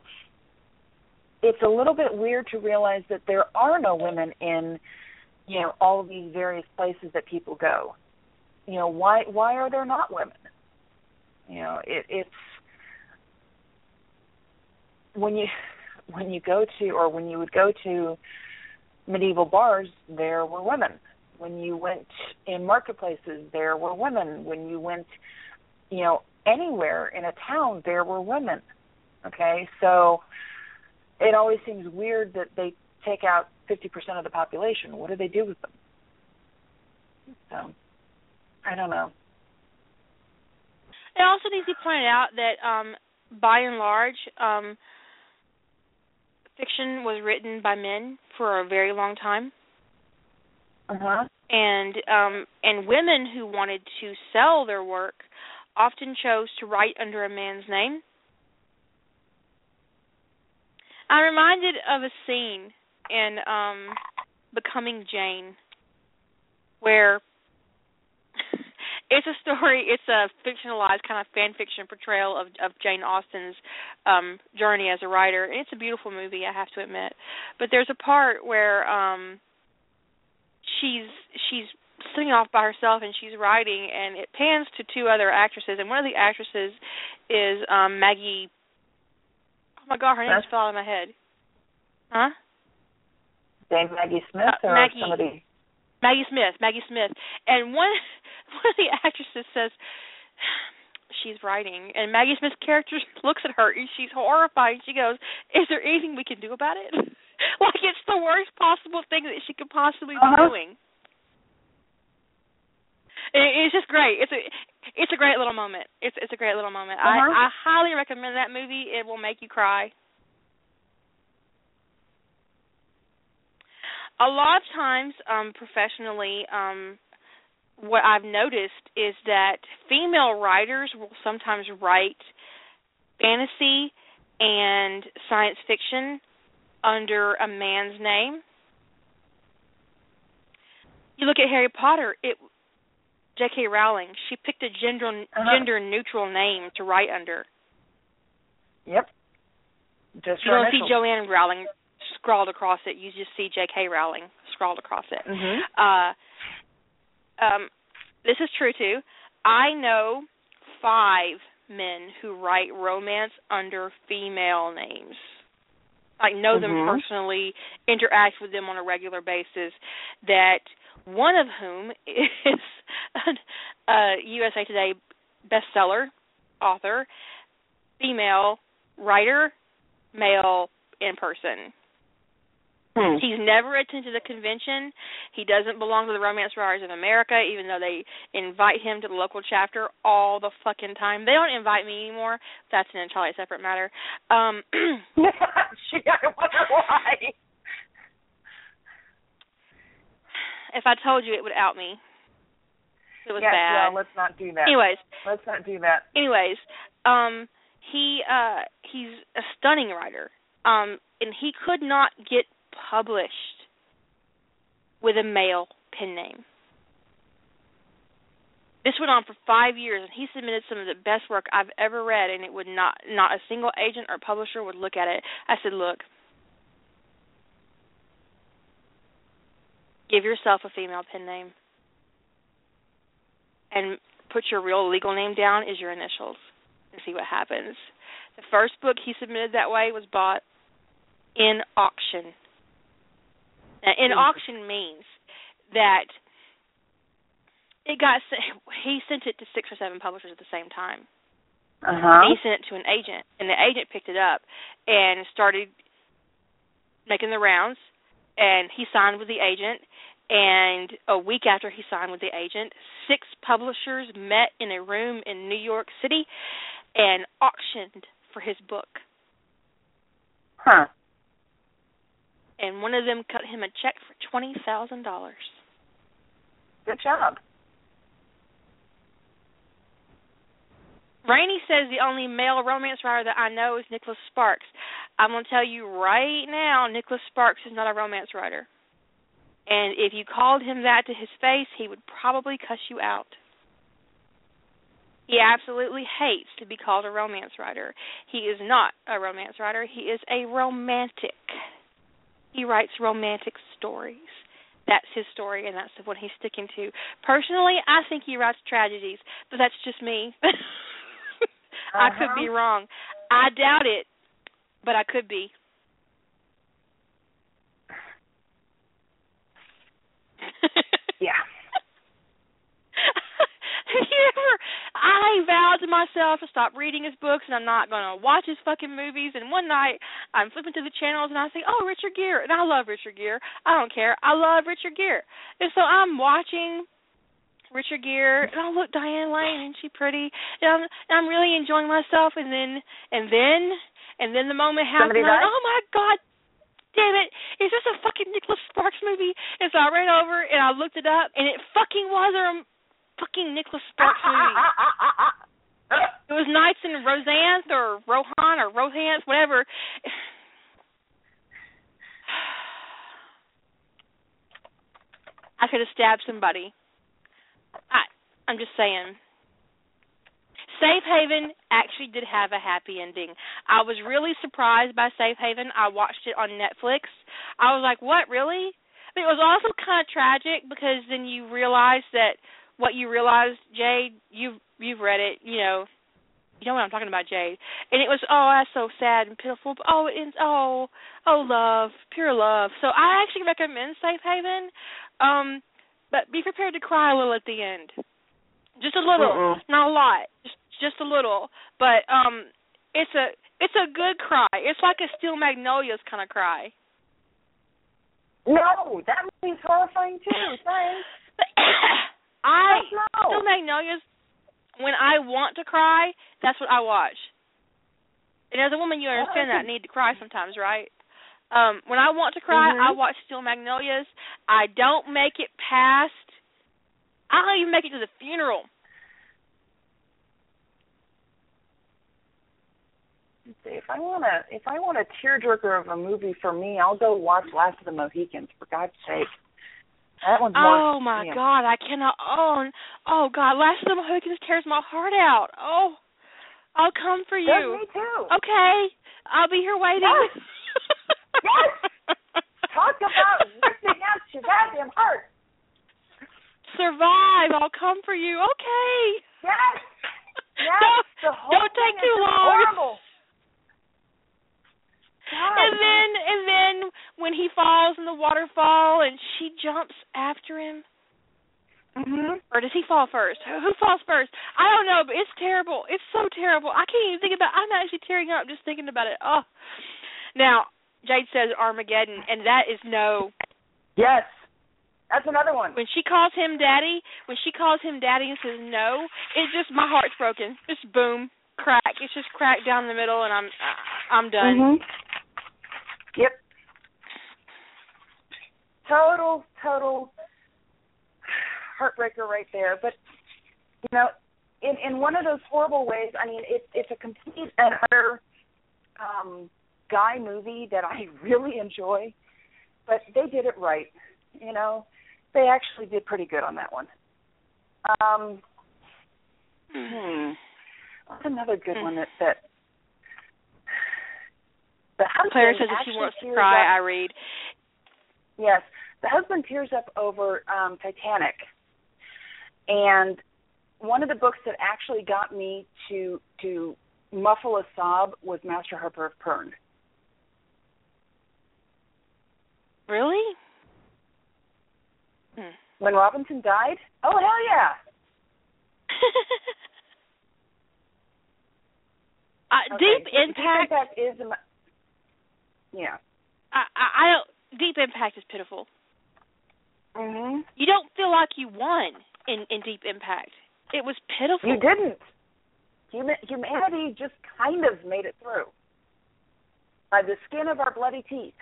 it's a little bit weird to realize that there are no women in you know all of these various places that people go you know why why are there not women you know it it's when you when you go to or when you would go to medieval bars there were women when you went in marketplaces there were women when you went you know anywhere in a town there were women okay so it always seems weird that they take out 50% of the population. What do they do with them? So, I don't know. It also needs to be pointed out that, um, by and large, um, fiction was written by men for a very long time, Uh huh. and um, and women who wanted to sell their work often chose to write under a man's name. I'm reminded of a scene in um, Becoming Jane, where it's a story. It's a fictionalized kind of fan fiction portrayal of of Jane Austen's um journey as a writer, and it's a beautiful movie. I have to admit, but there's a part where um she's she's sitting off by herself and she's writing, and it pans to two other actresses, and one of the actresses is um Maggie. Oh my God, her name just fell out of my head. Huh? Dame Maggie Smith Uh, or Maggie. somebody? Maggie Smith, Maggie Smith, and one one of the actresses says she's writing, and Maggie Smith's character looks at her and she's horrified. She goes, "Is there anything we can do about it?" like it's the worst possible thing that she could possibly be Uh-huh. doing. It, it's just great. It's a it's a great little moment. It's it's a great little moment. Uh-huh. I I highly recommend that movie. It will make you cry. A lot of times um professionally um what I've noticed is that female writers will sometimes write fantasy and science fiction under a man's name. You look at Harry Potter, it J.K. Rowling, she picked a gender Uh-huh. gender neutral name to write under. Yep. Just You don't see. Joanne Rowling scrawled across it. You just see J.K. Rowling scrawled across it. Mhm. Uh, um, this is true too. I know five men who write romance under female names. I know them Mhm. personally, interact with them on a regular basis. That one of whom is a USA Today bestseller author, female writer, male in person. Hmm. He's never attended a convention. He doesn't belong to the Romance Writers of America, even though they invite him to the local chapter all the fucking time. They don't invite me anymore. That's an entirely separate matter. Um Gee, I wonder why. if I told you, it would out me. It was yes, bad. well, let's not do that. anyways, Let's not do that. anyways, um he uh he's a stunning writer. Um and he could not get published with a male pen name. This went on for five years, and he submitted some of the best work I've ever read, and it would not not a single agent or publisher would look at it. I said, "Look, give yourself a female pen name and put your real legal name down as your initials and see what happens. The first book he submitted that way was bought in auction. In auction means that it got he sent it to six or seven publishers at the same time. Uh-huh. He sent it to an agent, and the agent picked it up and started making the rounds. And he signed with the agent. And a week after he signed with the agent, six publishers met in a room in New York City and auctioned for his book. Huh. And one of them cut him a check for twenty thousand dollars. Good job. Rainey says the only male romance writer that I know is Nicholas Sparks. I'm going to tell you right now, Nicholas Sparks is not a romance writer. And if you called him that to his face, he would probably cuss you out. He absolutely hates to be called a romance writer. He is not a romance writer. He is a romantic. He writes romantic stories. That's his story, and that's the one he's sticking to. Personally, I think he writes tragedies, but that's just me. I could be Uh-huh. wrong. I doubt it, but I could be. Yeah. Have you ever? I vowed to myself to stop reading his books, and I'm not going to watch his fucking movies. And one night, I'm flipping through the channels, and I say, "Oh, Richard Gere," and I love Richard Gere. I don't care. I love Richard Gere, and so I'm watching Richard Gere, and I look Diane Lane, and she pretty, and I'm, and I'm really enjoying myself. And then, and then, and then the moment happened. I'm like, oh my god, damn it, is this a fucking Nicholas Sparks movie? And so I ran over and I looked it up, and it fucking was a fucking Nicholas ah, Sparks ah, movie. Ah, it was Nights in Roseanne or Rohan or Rohance, whatever. I could have stabbed somebody. I I'm just saying. Safe Haven actually did have a happy ending. I was really surprised by Safe Haven. I watched it on Netflix. I was like, "What, really?" I mean, it was also kind of tragic because then you realize that what you realized, Jade, you've you've read it, you know, you know what I'm talking about, Jade. And it was oh, that's so sad and pitiful. But, oh, it's oh, oh, love, pure love. So I actually recommend Safe Haven, um, but be prepared to cry a little at the end, just a little, Mm-mm. not a lot, just just a little. But um, it's a it's a good cry. It's like a Steel Magnolias kind of cry. No, that movie's horrifying too. Thanks. I. Steel Magnolias. When I want to cry, that's what I watch. And as a woman, you understand that need to cry sometimes, right? Um, when I want to cry, Mhm. I watch Steel Magnolias. I don't make it past. I don't even make it to the funeral. See, if I want to, if I want a tearjerker of a movie for me, I'll go watch Last of the Mohicans. For God's sake, that one's more. Oh my yeah. God, I cannot oh, own. Oh God, Last of the Mohicans tears my heart out. Oh, I'll come for Does you. me too. Okay, I'll be here waiting. Yes. Yes. Talk about ripping out your goddamn heart. Survive. I'll come for you. Okay. Yes. Yes. Don't, the whole don't take too long. Horrible. God. And then and then when he falls in the waterfall and she jumps after him, Mhm. or does he fall first? Who falls first? I don't know, but it's terrible. It's so terrible. I can't even think about. I'm actually tearing up just thinking about it. Oh, now Jade says Armageddon, and that is no. Yes. That's another one. When she calls him daddy, when she calls him daddy and says no, it's just my heart's broken. Just boom, crack. It's just cracked down the middle, and I'm I'm done. Mhm. Yep. Total, total heartbreaker right there. But you know, in in one of those horrible ways, I mean, it's it's a complete and utter um, guy movie that I really enjoy. But they did it right. You know, they actually did pretty good on that one. Um, hmm. What's another good Hmm. one that that the husband Claire says if she wants to cry, up- I read. Yes. the husband tears up over um Titanic. And one of the books that actually got me to to muffle a sob was Master Harper of Pern. Really? Hmm. When Robinton died? Oh hell yeah. uh, Okay, Deep Deep Impact. Impact is a, yeah. I, I, I don't. Deep Impact is pitiful. Mhm. You don't feel like you won in in Deep Impact. It was pitiful. You didn't. Huma- humanity just kind of made it through by the skin of our bloody teeth.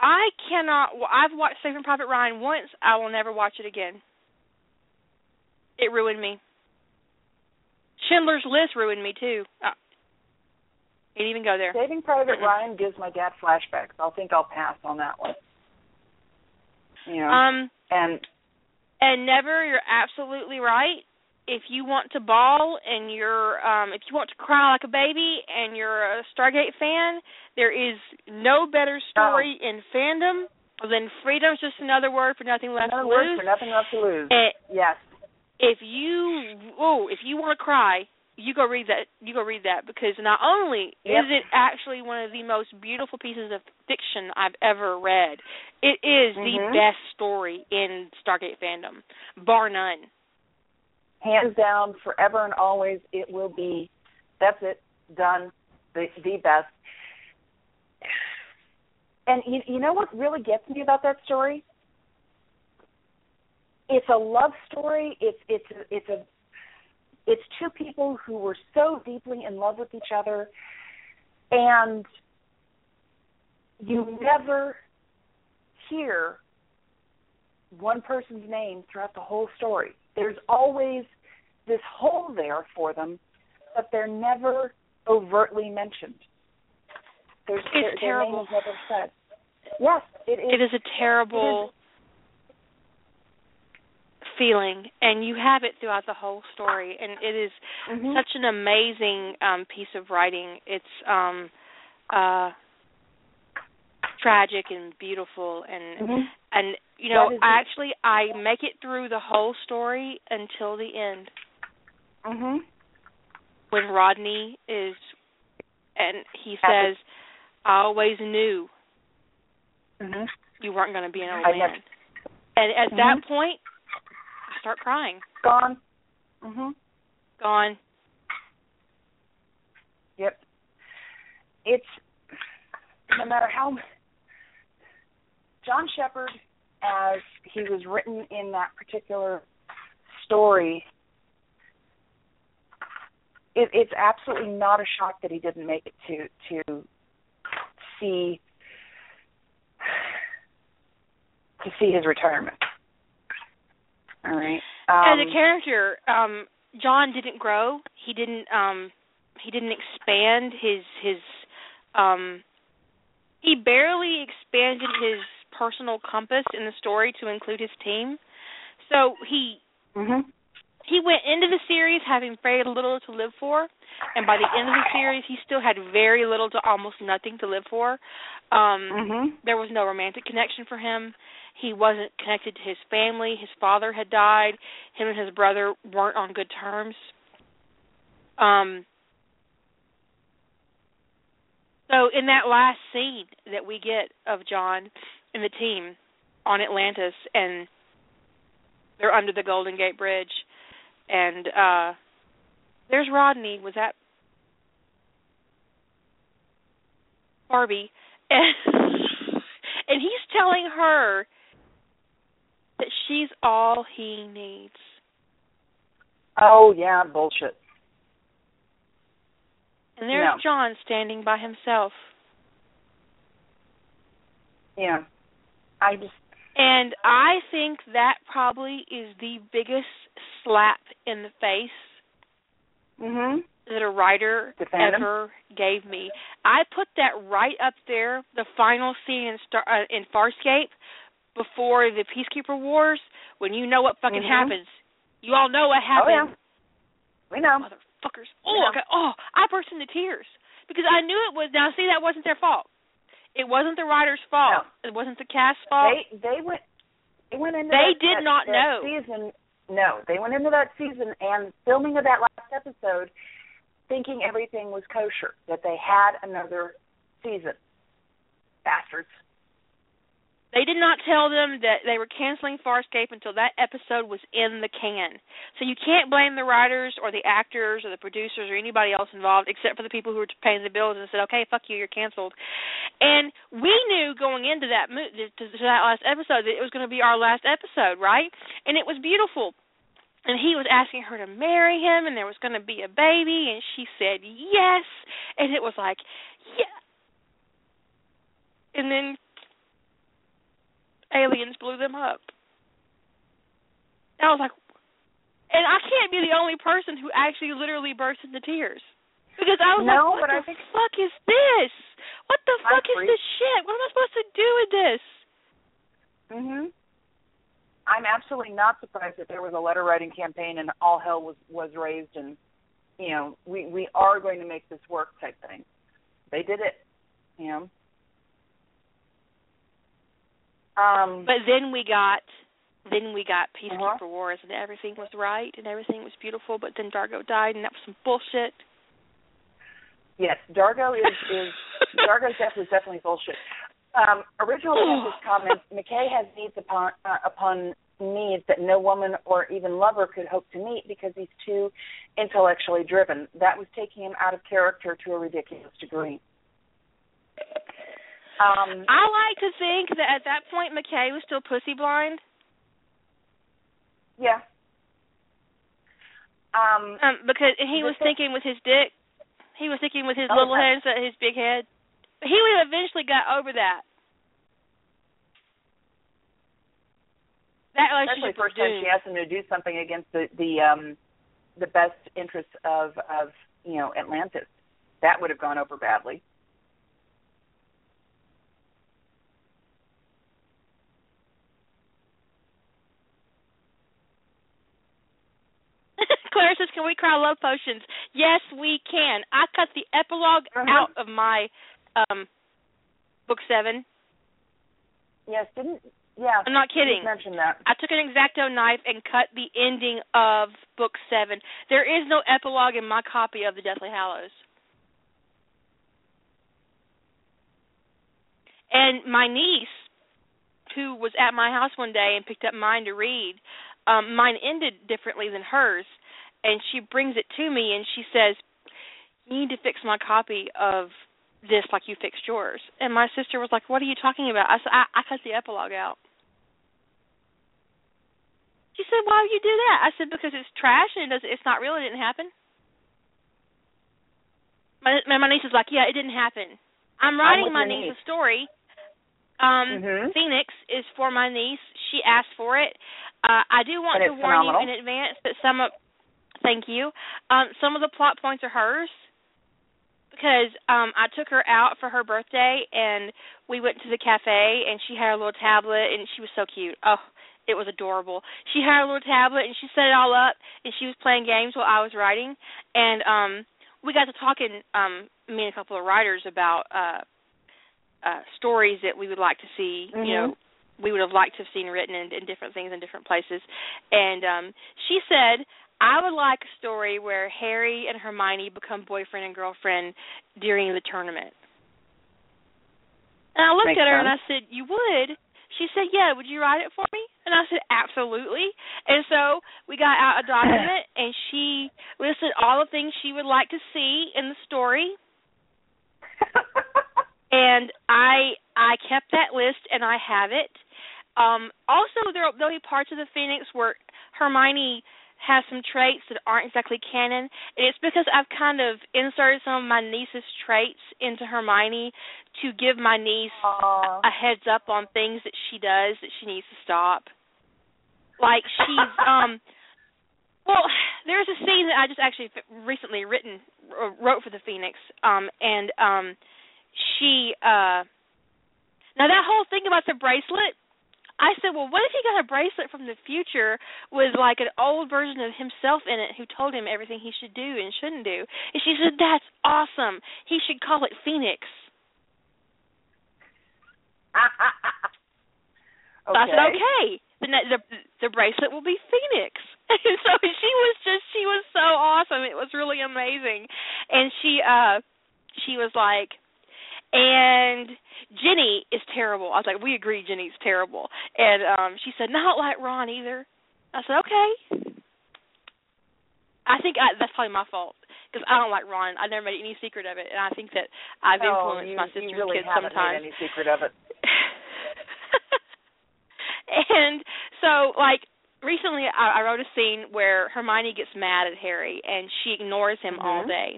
I cannot. well, I've watched Saving Private Ryan once. I will never watch it again. It ruined me. Schindler's List ruined me too. Uh, can't even go there. Saving Private Ryan gives my dad flashbacks. I'll think I'll pass on that one. You know, Um, and and never. You're absolutely right. If you want to bawl and you're, um, if you want to cry like a baby and you're a Stargate fan, there is no better story in fandom than freedom's just another word for nothing left to lose. another to word lose. for nothing left to lose. And yes. if you oh if you want to cry you go read that you go read that because not only Yep. is it actually one of the most beautiful pieces of fiction I've ever read it is the Mhm. best story in Stargate fandom bar none Hands down, forever and always, it will be. That's it. Done. The the best. And you, you know what really gets me about that story? It's a love story. It's it's a, it's a it's two people who were so deeply in love with each other, and you never hear one person's name throughout the whole story. There's always this hole there for them, but they're never overtly mentioned. There's It's their, their name is never said. Yes, it is. it is a terrible feeling and you have it throughout the whole story and it is Mhm. such an amazing um piece of writing it's um uh tragic and beautiful and Mhm. and you know That I actually I make it through the whole story until the end Mhm. when Rodney is and he says I always knew Mhm. you weren't going to be an old I man never- and at that Mhm. point start crying Gone. Mhm. gone Yep. It's no matter how John Sheppard, as he was written in that particular story, it, it's absolutely not a shock that he didn't make it to to see to see his retirement. All right. as Um, a character um john didn't grow he didn't um he didn't expand his his um he barely expanded his personal compass in the story to include his team so he mhm. He went into the series having very little to live for and by the end of the series he still had very little to almost nothing to live for um Mhm. there was no romantic connection for him. He wasn't connected to his family. His father had died. Him and his brother weren't on good terms. Um so in that last scene that we get of John and the team on Atlantis and they're under the Golden Gate Bridge and uh there's Rodney was that Barbie and, and he's telling her that she's all he needs. Oh yeah, bullshit. And there's No. John standing by himself. Yeah. I just And I think that probably is the biggest slap in the face mhm. that a writer ever gave me. I put that right up there, the final scene in Star uh, in Farscape before the Peacekeeper Wars, when you know what fucking Mhm. happens. You all know what Oh happened. yeah. We know. Motherfuckers. Oh, okay. oh, I burst into tears because I knew it was. Now, see, that wasn't their fault. It wasn't the writer's fault. It wasn't the cast's fault. They they went they went into They that, did that- not that know. season. No, they went into that season and filming of that last episode, thinking everything was kosher. That they had another season. Bastards. They did not tell them that they were canceling Farscape until that episode was in the can. So you can't blame the writers or the actors or the producers or anybody else involved except for the people who were paying the bills and said, "Okay, fuck you, you're canceled." And we knew going into that mo- to to that last episode that it was going to be our last episode, right? And it was beautiful. And he was asking her to marry him, and there was going to be a baby, and she said yes, and it was like, yeah. And then aliens blew them up. And I was like, and I can't be the only person who actually literally burst into tears because I was No, like, what the think- fuck is this? What the I fuck is this shit? What am I supposed to do with this? Mhm. I'm absolutely not surprised that there was a letter writing campaign and all hell was was raised and you know we we are going to make this work type thing. They did it, you know. Um, But then we got, then we got Peacekeeper Uh-huh. Wars, and everything was right and everything was beautiful. But then Dargo died, and that was some bullshit. yes, Dargo is is Dargo's death was definitely bullshit. Um, original Genesis comments: McKay has needs upon uh, upon needs that no woman or even lover could hope to meet because he's too intellectually driven. That was taking him out of character to a ridiculous degree. Um, I like to think that at that point McKay was still pussy blind, yeah. Um, um, because he was thinking with his dick, he was thinking with his Oh, little okay. head instead of his big head. He would have eventually got over that. That especially first time she asked him to do something against the the um the best interests of of you know Atlantis. That would have gone over badly. Claire says, "Can we cry love potions?" Yes, we can. I cut the epilogue Mhm. out of my um book seven. Yes, didn't yeah. I'm not kidding. mentioned that. I took an exacto knife and cut the ending of book seven. There is no epilogue in my copy of the Deathly Hallows. And my niece, who was at my house one day and picked up mine to read, um, mine ended differently than hers, and she brings it to me and she says, "You need to fix my copy of this like you fixed yours." And my sister was like, "What are you talking about?" I said, "I, I cut the epilogue out." She said, "Why would you do that?" I said, "Because it's trash and it does, it's not real. It didn't happen." My my niece is like, "Yeah, it didn't happen." I'm writing with my niece niece. a story. Um, Mhm. Phoenix is for my niece. She asked for it. Uh, I do want to warn phenomenal. you in advance that some of thank you. Um, some of the plot points are hers because um I took her out for her birthday and we went to the cafe and she had a little tablet and she was so cute. Oh, it was adorable. She had a little tablet and she set it all up and she was playing games while I was writing and um we got to talking um me and a couple of writers about uh uh stories that we would like to see, you Mhm. know, we would have liked to have seen written in, in different things in different places. And um she said I would like a story where Harry and Hermione become boyfriend and girlfriend during the tournament. And I looked Makes at her and I said, "You would?" She said, "Yeah, would you write it for me?" And I said, "Absolutely." And so we got out a document and she listed all the things she would like to see in the story and I I kept that list and I have it. Um also there there'll be parts of the Phoenix where Hermione has some traits that aren't exactly canon. And it's because I've kind of inserted some of my niece's traits into Hermione to give my niece Aw. a heads up on things that she does that she needs to stop. Like she's um well, there's a scene that I just actually recently written uh, wrote for the Phoenix um and um she uh now that whole thing about the bracelet I said, "Well, what if he got a bracelet from the future with like an old version of himself in it who told him everything he should do and shouldn't do?" And she said, "That's awesome. He should call it Phoenix." okay. So I said, okay. The, the the bracelet will be Phoenix. And so she was just she was so awesome. It was really amazing. And she uh she was like and Jenny is terrible. I was like, we agree Jenny's terrible. And um she said, not like Ron either. I said, okay. I think I, that's probably my fault because I don't like Ron. I never made any secret of it, and I think that I've oh, influenced you, my sister's you really kids haven't sometimes. made any secret of it. and so like recently I, I wrote a scene where Hermione gets mad at Harry and she ignores him all Mhm. day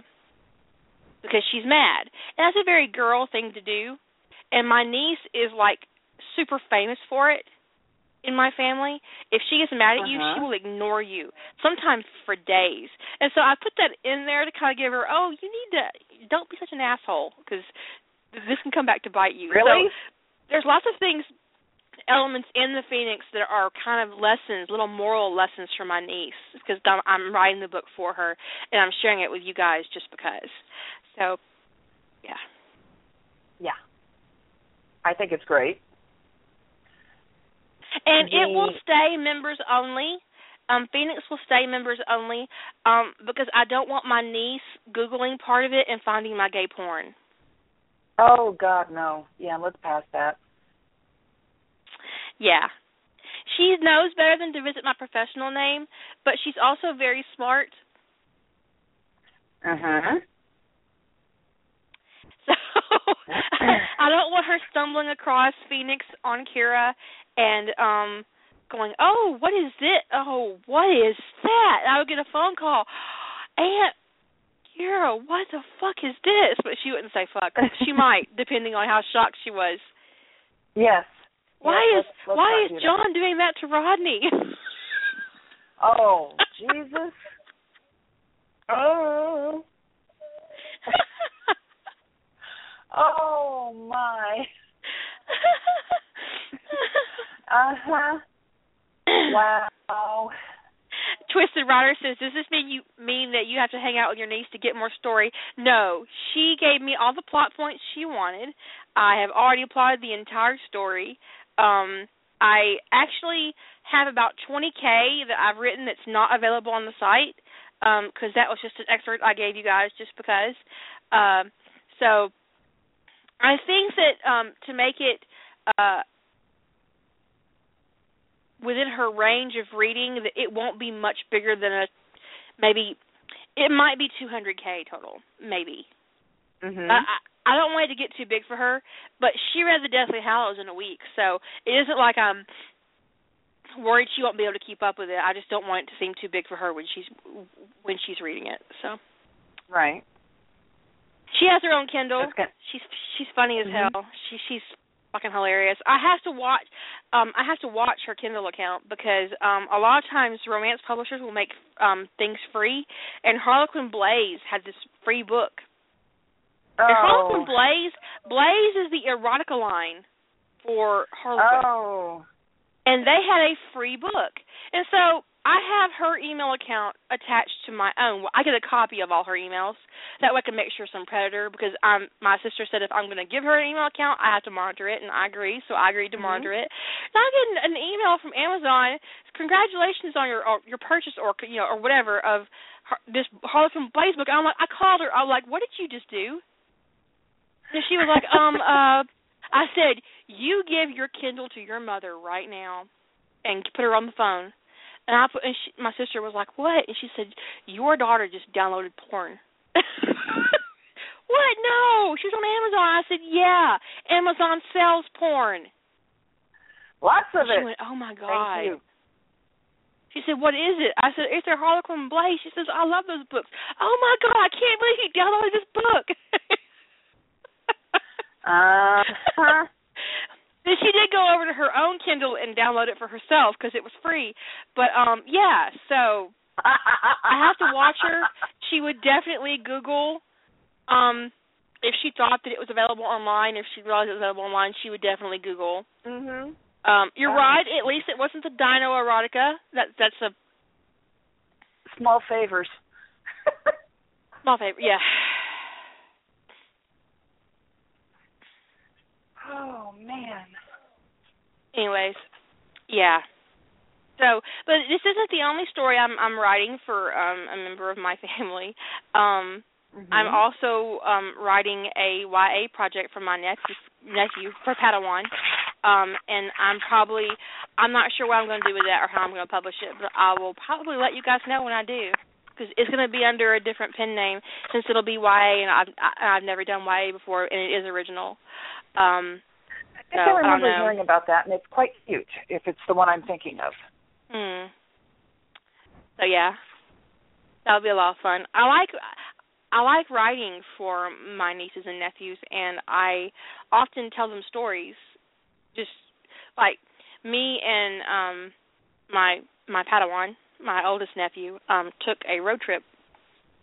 because she's mad. And that's a very girl thing to do. And my niece is like super famous for it in my family. If she gets mad at you, Uh-huh. she will ignore you, sometimes for days. And so I put that in there to kind of give her, oh, you need to don't be such an asshole because this can come back to bite you. Really? So there's lots of things elements in the phoenix that are kind of lessons little moral lessons for my niece because I'm writing the book for her and i'm sharing it with you guys just because so yeah yeah. I think it's great. and it will stay members only um phoenix will stay members only um because i don't want my niece googling part of it and finding my gay porn Oh God, no. Yeah, let's pass that. Yeah. She knows better than to visit my professional name, but she's also very smart. Uh huh. I don't want her stumbling across Phoenix on Kira and um going, "Oh, what is it? Oh, what is that?" I would get a phone call. Aunt Kira, what the fuck is this? But she wouldn't say fuck. She might, depending on how shocked she was. Yes. Why Yes, is let's- let's why is. John doing that to Rodney? Oh Jesus. Oh. Oh my. Uh huh. Wow. Twisted Writer says, "Does this mean you mean that you have to hang out with your niece to get more story?" No, she gave me all the plot points she wanted. I have already plotted the entire story. Um, I actually have about 20k that I've written that's not available on the site because that was just an excerpt I gave you guys just because. Um, so I think that um, to make it uh, within her range of reading, that it won't be much bigger than a maybe. It might be 200k total, maybe. Mhm. I, I I don't want it to get too big for her, but she read the Deathly Hallows in a week, so it isn't like I'm worried she won't be able to keep up with it. I just don't want it to seem too big for her when she's when she's reading it. So Right. She has her own Kindle. She's she's funny as Mhm. hell. She she's fucking hilarious. I have to watch um I have to watch her Kindle account because um a lot of times romance publishers will make um things free and Harlequin Blaze had this free book. And Harlequin Oh. Blaze Blaze is the erotica line for Harlequin. Oh. and they had a free book. And so I have her email account attached to my own. I get a copy of all her emails. That way I can make sure some predator because I'm my sister said if I'm going to give her an email account, I have to monitor it and I agree. So I agreed to Mhm. monitor it. And I get an, an email from Amazon, congratulations on your or your purchase or you know or whatever of her, this Harlequin Blaze book. And I'm like I called her. I'm like, "What did you just do?" And she was like, "Um uh I said, "You give your Kindle to your mother right now, and put her on the phone." And I put, and she, my sister was like, "What?" And she said, "Your daughter just downloaded porn." what? No, she was on Amazon. I said, "Yeah, Amazon sells porn." Lots of it. she went, "Oh my Thank god." you. She said, "What is it?" I said, "It's a Harlequin Blaze." She says, "I love those books." Oh my god! I can't believe you downloaded this book. Uh huh. Then she did go over to her own Kindle and download it for herself because it was free. But um yeah, so I have to watch her. She would definitely Google um if she thought that it was available online, if she realized it was available online, she would definitely Google. Mhm. Um you're Oh. right, at least it wasn't the Dino erotica. That that's a Small favors. small favorite. Yeah. Oh man. Anyways, yeah. So, but this isn't the only story I'm I'm writing for um a member of my family. Um Mhm. I'm also um writing a YA project for my nephew nephew for Padawan. Um and I'm probably I'm not sure what I'm going to do with that or how I'm going to publish it, but I will probably let you guys know when I do cuz it's going to be under a different pen name since it'll be YA and I've I, I've never done YA before and it is original. Um I think so, I I remember know. hearing about that, and it's quite cute. If it's the one I'm thinking of. Hmm. So yeah, that'll be a lot of fun. I like I like writing for my nieces and nephews, and I often tell them stories. Just like me and um my my Padawan, my oldest nephew, um took a road trip.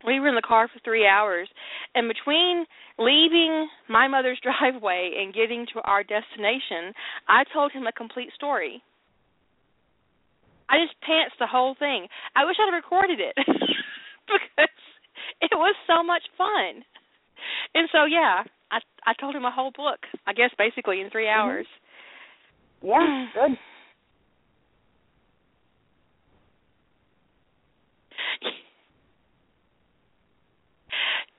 We were in the car for three hours, and between leaving my mother's driveway and getting to our destination, I told him a complete story. I just pantsed the whole thing. I wish I'd recorded it because it was so much fun. And so yeah, I I told him a whole book. I guess basically in 3 mm-hmm. hours. Yeah, good.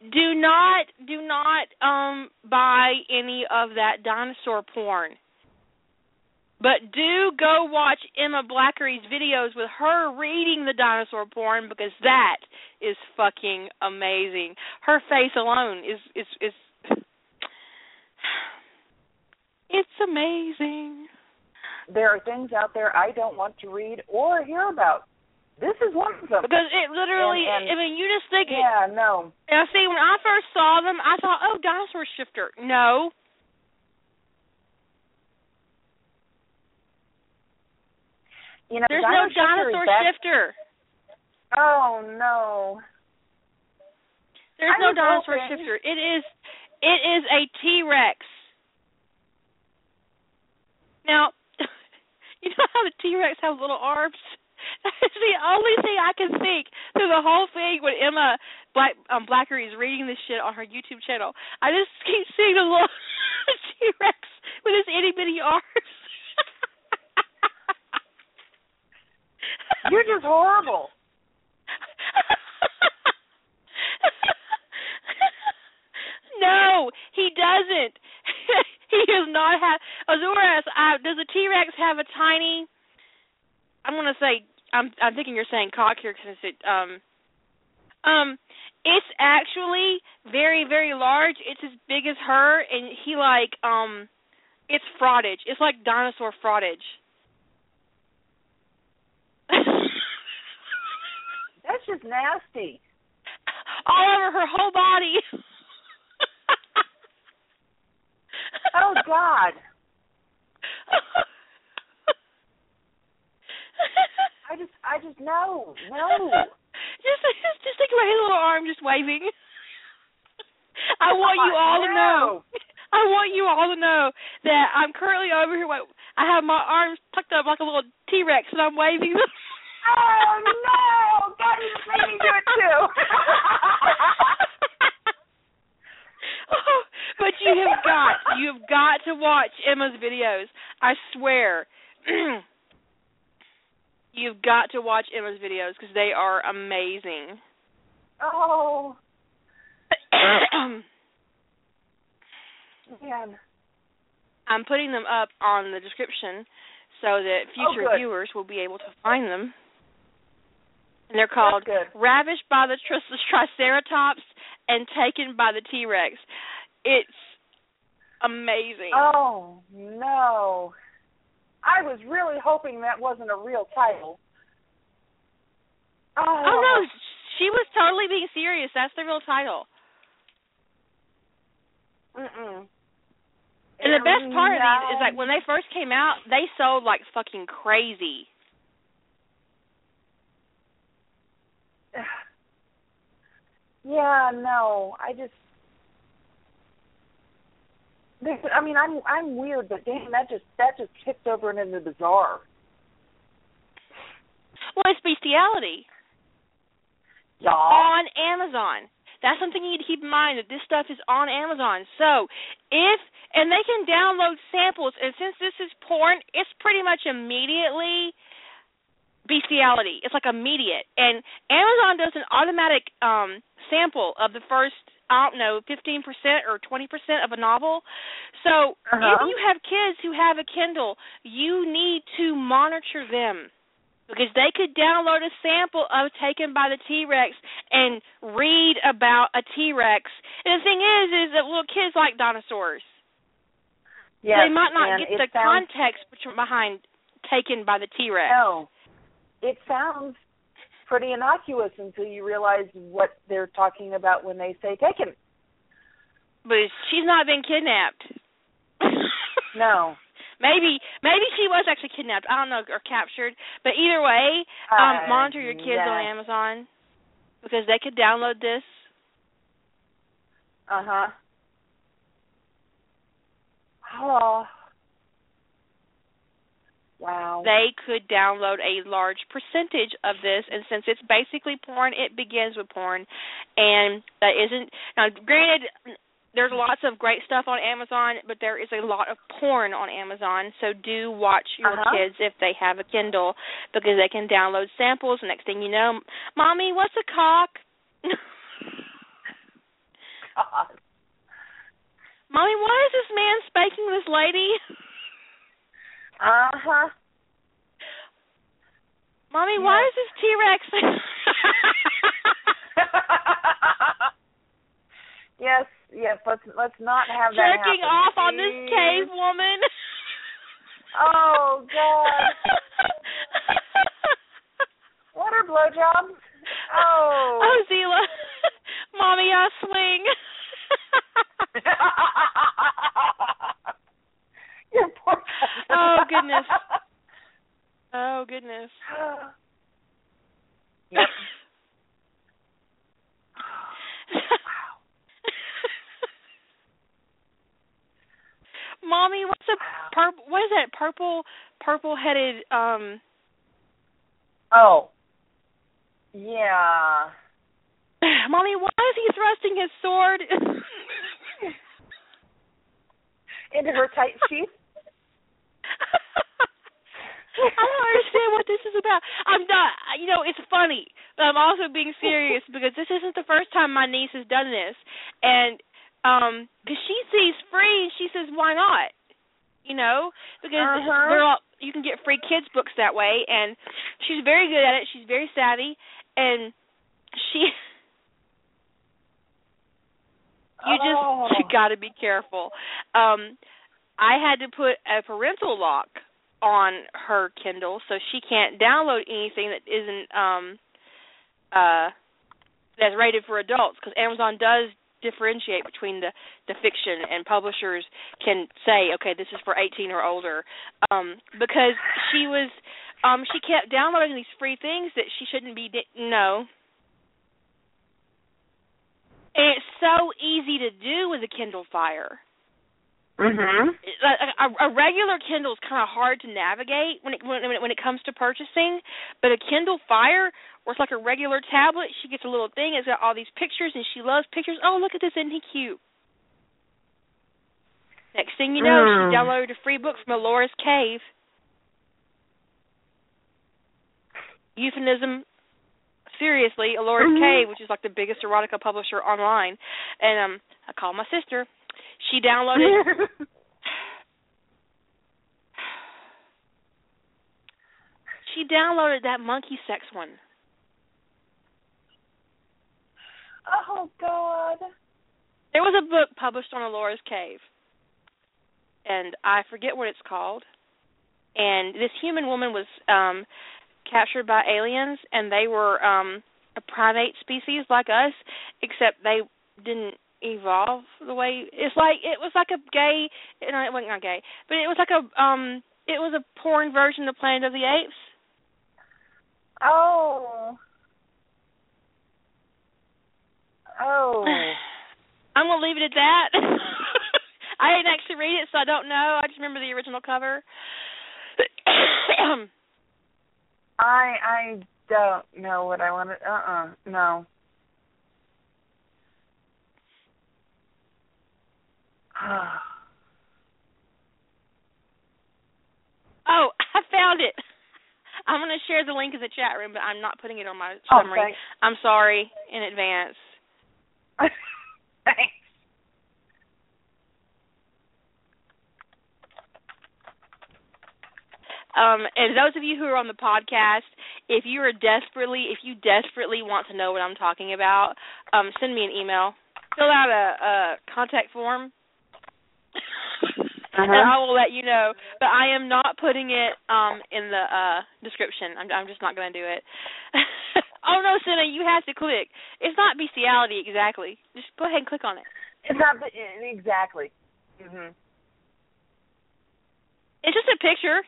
do not do not um buy any of that dinosaur porn. But do go watch Emma Blackery's videos with her reading the dinosaur porn because that is fucking amazing. Her face alone is is is it's amazing. There are things out there I don't want to read or hear about. This is one of them. Because it literally And- and- I mean you just think Yeah, no. Now, see, when I first saw them, I thought, oh, dinosaur shifter. No. You know, There's no Dino Shifter is dinosaur shifter. Oh no. There's I no dinosaur shifter. It is it is a T Rex. Now you know how the T Rex has little arms? That's the only thing I can think through the whole thing when Emma Black um Blackery is reading this shit on her YouTube channel. I just keep seeing the little T Rex with his itty bitty arms. You're just horrible. no, he doesn't. he does not have. Azuras, uh, does a T Rex have a tiny? I'm gonna say. I'm. I'm thinking you're saying cock here because it. Um. Um. It's actually very, very large. It's as big as her, and he like. Um. It's frottage. It's like dinosaur frottage. That's just nasty. All over her whole body. Oh God. I just I just no. No. just, just, just think about his little arm just waving. I want you all to know. I want you all to know that I'm currently over here. I have my arms tucked up like a little T Rex, and I'm waving them. Oh no! God, you just made me do it too. oh, but you have got, you have got to watch Emma's videos. I swear. You've got to watch Emma's videos because they are amazing. oh man. I'm putting them up on the description so that future Oh, viewers will be able to find them. And they're called. Ravished by the Triceratops and Taken by the T Rex. It's amazing. Oh no. I was really hoping that wasn't a real title. Oh, oh no, she was totally being serious. That's the real title. Mm-mm. And the best part of these is like when they first came out, they sold like fucking crazy. Yeah, no. I just There's, I mean, I'm I'm weird, but damn, that just that just tipped over into the bizarre. Well, it's bestiality Y'all. on Amazon. that's something you need to keep in mind that this stuff is on Amazon. So if and they can download samples, and since this is porn, it's pretty much immediately bestiality. It's like immediate, and Amazon does an automatic um sample of the first I don't know, 15% or 20% of a novel. So Uh-huh. if you have kids who have a Kindle, you need to monitor them because they could download a sample of Taken by the T-Rex and read about a T-Rex. And the thing is, is that little kids like dinosaurs. Yes, they might not get the sounds, context behind Taken by the T-Rex. No, it sounds pretty innocuous until you realize what they're talking about when they say taken. But she's not been kidnapped. No. Maybe maybe she was actually kidnapped. I don't know or captured. But either way, um Uh, monitor your kids on. Amazon because they could download this. Uh huh. Oh. Wow. They could download a large percentage of this and since it's basically porn, it begins with porn and that isn't now granted there's lots of great stuff on Amazon, but there is a lot of porn on Amazon. So do watch your Uh-huh. kids if they have a Kindle because they can download samples. Next thing you know, mommy, what's a cock? God. Mommy, why is this man spanking this lady? Uh huh. Mommy, why is this T Rex? yes, yes. Let's let's not have that jerking off on this cave woman? Oh God. What are blowjobs? Oh. Oh, Zila. Mommy, I swing. Your poor Oh, goodness. oh, goodness. Yep. Mommy, what's a purple? What is that purple, purple-headed? Um, Oh. Yeah. Mommy, why is he thrusting his sword? Into her tight sheath. I don't understand what this is about. I'm not. You know, it's funny, but I'm also being serious because this isn't the first time my niece has done this, and um, because she sees free and she says, "Why not?" You know, because Uh-huh. we're all you can get free kids books that way, and she's very good at it. She's very savvy, and she. You just Oh. you got to be careful. Um I had to put a parental lock on her Kindle so she can't download anything that isn't um uh that's rated for adults because Amazon does differentiate between the the fiction and publishers can say okay this is for 18 or older. Um because she was um she kept downloading these free things that she shouldn't be di- no. And it's so easy to do with a Kindle Fire Mhm. a, a, a regular Kindle is kind of hard to navigate when it when it, when it comes to purchasing, but a Kindle Fire, where it's like a regular tablet, she gets a little thing. It's got all these pictures, and she loves pictures. Oh, look at this! Isn't he cute? Next thing you know, Mm. she downloaded a free book from Ellora's Cave. Euphemism. Seriously, Ellora's Mhm. Cave, which is like the biggest erotica publisher online, and um, I called my sister. She downloaded she downloaded that monkey sex one. oh God. There was a book published on Ellora's Cave, and I forget what it's called. And this human woman was um captured by aliens, and they were um a primate species like us, except they didn't evolve the way it's like it was like a gay no it wasn't not gay but it was like a um it was a porn version of Planet of the Apes Oh. Oh. I'm gonna leave it at that. I didn't actually read it, so I don't know. I just remember the original cover. I I don't know what I want to. Uh uh No. Oh, I found it. I'm going to share the link in the chat room, but I'm not putting it on my Oh, summary. thanks. I'm sorry in advance. Thanks. Um, and those of you who are on the podcast, if you are desperately, if you desperately want to know what I'm talking about, um, send me an email. Fill out a, a contact form, and Uh-huh. I will let you know. But I am not putting it um, in the uh, description. I'm, I'm just not going to do it. oh no, Senna, you have to click. It's not bestiality exactly. Just go ahead and click on it. It's not the, exactly. Mhm. It's just a picture,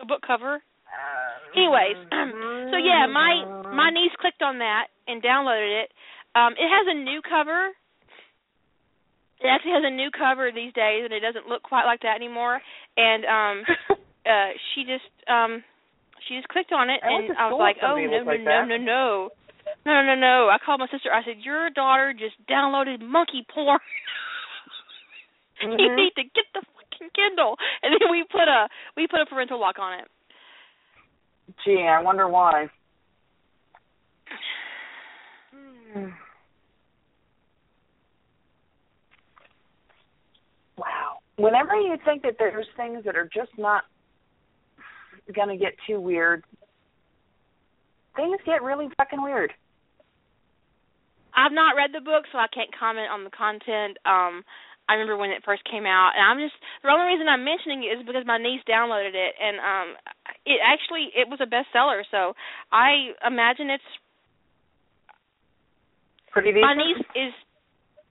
a book cover. Uh, Anyways, so yeah, my my niece clicked on that and downloaded it. Um, it has a new cover. It actually has a new cover these days, and it doesn't look quite like that anymore. And um, uh, she just um, she just clicked on it, I and I was like, oh no who no no no no. No, no, no. I called my sister. I said, "Your daughter just downloaded monkey porn. you Mhm. need to get the fucking Kindle." And then we put a we put a parental lock on it. Gee, I wonder why. Wow. Whenever you think that there's things that are just not going to get too weird, things get really fucking weird. I've not read the book, so I can't comment on the content. Um, I remember when it first came out, and I'm just the only reason I'm mentioning it is because my niece downloaded it, and um, it actually it was a bestseller. So I imagine it's Pretty decent. my niece is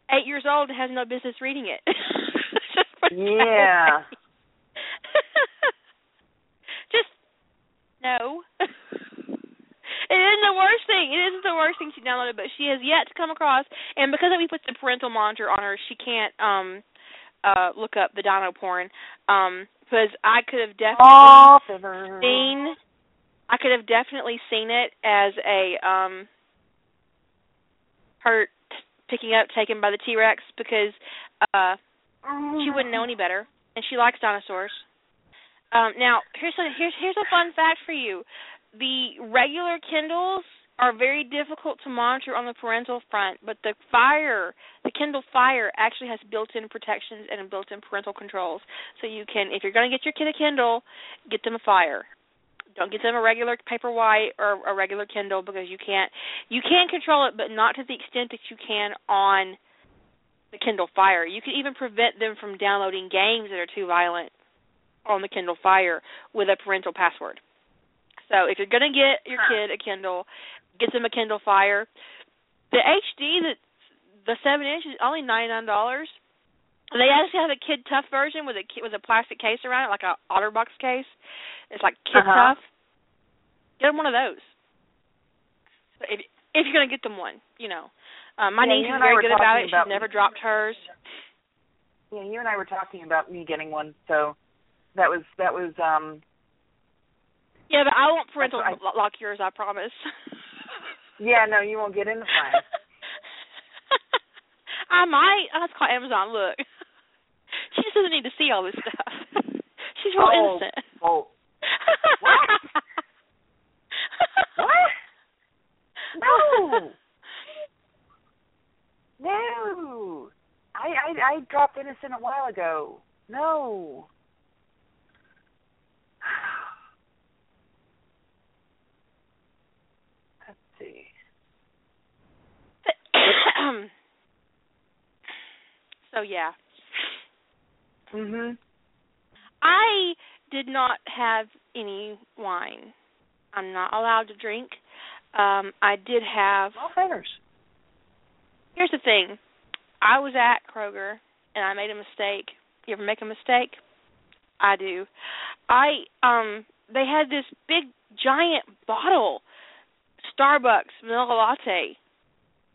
eight years old and has no business reading it. Just put it that Yeah. Just no. It isn't the worst thing. It isn't the worst thing she downloaded, but she has yet to come across. And because we put the parental monitor on her, she can't um uh look up the dino porn. Um, because I could have definitely Oh, seen I could have definitely seen it as a um her t- picking up taken by the T Rex because uh she wouldn't know any better and she likes dinosaurs. Um now here's a here's here's a fun fact for you. The regular Kindles are very difficult to monitor on the parental front, but the Fire, the Kindle Fire actually has built-in protections and built-in parental controls. So you can if you're going to get your kid a Kindle, get them a Fire don't get them a regular paperwhite or a regular Kindle because you can't you can control it but not to the extent that you can on the Kindle Fire. You can even prevent them from downloading games that are too violent on the Kindle Fire with a parental password. So if you're going to get your kid a Kindle, get them a Kindle Fire. The HD the the 7 inch is only $99. They actually have a Kid Tough version with a with a plastic case around it like a OtterBox case. It's like Kid Uh-huh. Tough. Get them one of those. If if you're gonna get them one, you know. Um, my Yeah, niece is very good about it. about- She's never dropped hers. Yeah, you and I were talking about me getting one, so that was that was um Yeah, but I won't parental lo- lock yours. I promise. yeah, no, you won't get into mine. I might. I'll have call Amazon. Look, she just doesn't need to see all this stuff. She's real Oh, innocent. oh. What? What? No. No. I, I I dropped innocent a while ago. No. Let's see. so yeah, Mhm. I did not have any wine. I'm not allowed to drink. Um, I did have. All favors. Here's the thing. I was at Kroger and I made a mistake. You ever make a mistake? I do. I um they had this big giant bottle Starbucks vanilla latte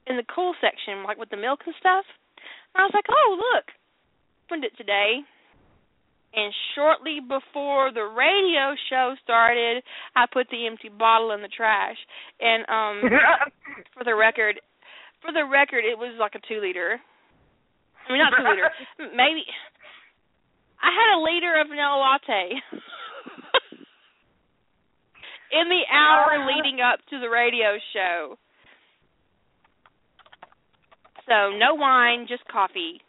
in the cool section, like with the milk and stuff. And I was like, "Oh, look." Opened it today. And shortly before the radio show started, I put the empty bottle in the trash. And um for the record, for the record, it was like a two liter. I mean, not two liter. Maybe I had a liter of vanilla latte in the hour leading up to the radio show. So no wine, just coffee.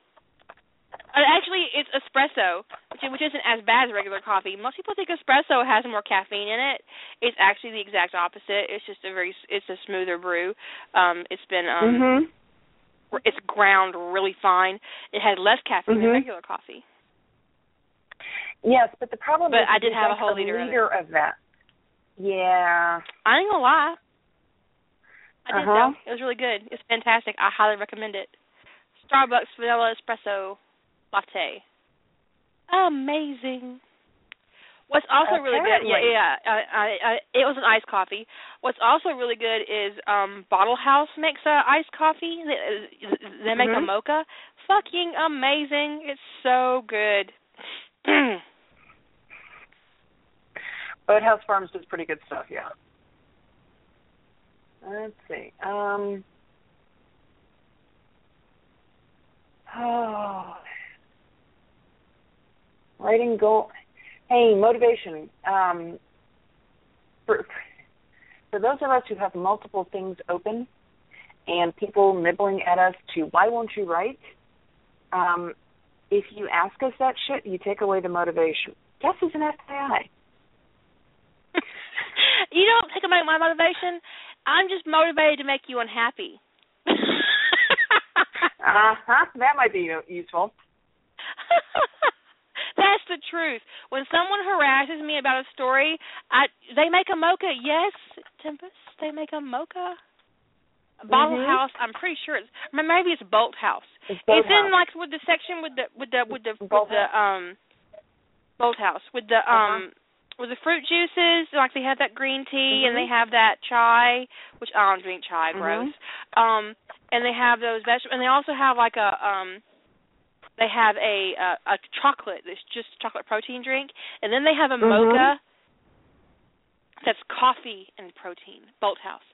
Uh, actually, it's espresso, which which isn't as bad as regular coffee. Most people think espresso has more caffeine in it. It's actually the exact opposite. It's just a very it's a smoother brew. Um, it's been um, mhm. it's ground really fine. It has less caffeine than Mhm. regular coffee. Yes, but the problem But is I did have a drink whole liter of liter of that. Yeah. I ain't gonna lie. I did Uh-huh. though. It was really good. It's fantastic. I highly recommend it. Starbucks vanilla espresso latte. Amazing. What's also really good, yeah, yeah, I, I, I, it was an iced coffee. What's also really good is um Bottle House makes a iced coffee. They, they make a Mhm. mocha. Fucking amazing! It's so good. Bolthouse Farms does pretty good stuff, yeah. Let's see. Um Oh writing goal hey, motivation. Um for for those of us who have multiple things open and people nibbling at us to why won't you write? Um, if you ask us that shit, you take away the motivation. Just as an FYI. you don't take away my motivation. I'm just motivated to make you unhappy. Uh huh. That might be useful. That's the truth. When someone harasses me about a story, I they make a mocha. Yes, Tempest, they make a mocha. Bottle Mhm. House. I'm pretty sure it's maybe it's Bolthouse. It's, Bolt It's in Bolthouse. like with the section with the with the with the with Bolt the um Bolthouse with the um with the fruit juices. Like they have that green tea and they have that chai, which I don't drink chai. Mhm. Gross. Um, and they have those vegetables, and they also have like a um they have a a, a chocolate that's just chocolate protein drink, and then they have a Mhm. mocha that's coffee and protein. Bolthouse,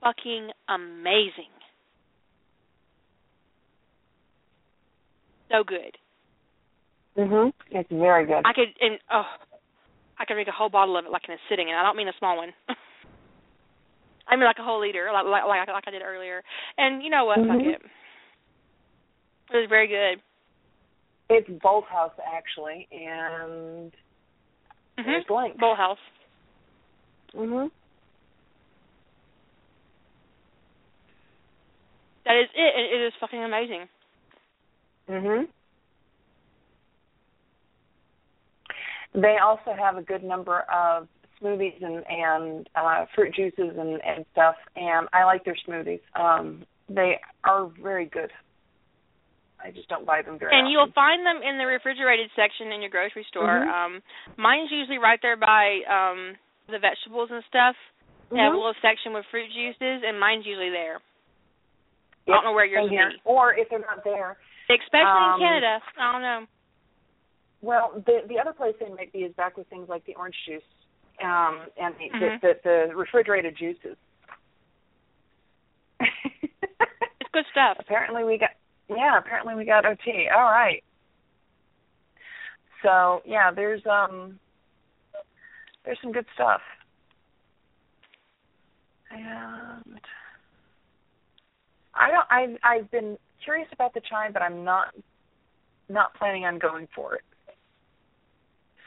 fucking amazing. So good. Mhm. It's very good. I could and oh, I could drink a whole bottle of it like in a sitting, and I don't mean a small one. I mean like a whole liter, like like like, like I did earlier. And you know what? Fuck Mhm. it. It was very good. It's Bolthouse actually, and Mm-hmm. there's the link. Bolthouse. Mhm. That is it. and It is fucking amazing. Mhm. They also have a good number of smoothies and and uh fruit juices and and stuff and I like their smoothies. Um they are very good. I just don't buy them very And often. you'll find them in the refrigerated section in your grocery store. Mhm. Um mine's usually right there by um the vegetables and stuff. They have a Mhm. little section with fruit juices and mine's usually there. I don't know where yours same would here. be. Or if they're not there, Especially Um, in Canada. I don't know. well, the the other place they might be is back with things like the orange juice, um, and the, Mhm. the, the the refrigerated juices. It's good stuff. apparently we got yeah apparently we got ot all right. So yeah there's um there's some good stuff. And i don't i i've been curious about the chime but i'm not not planning on going for it.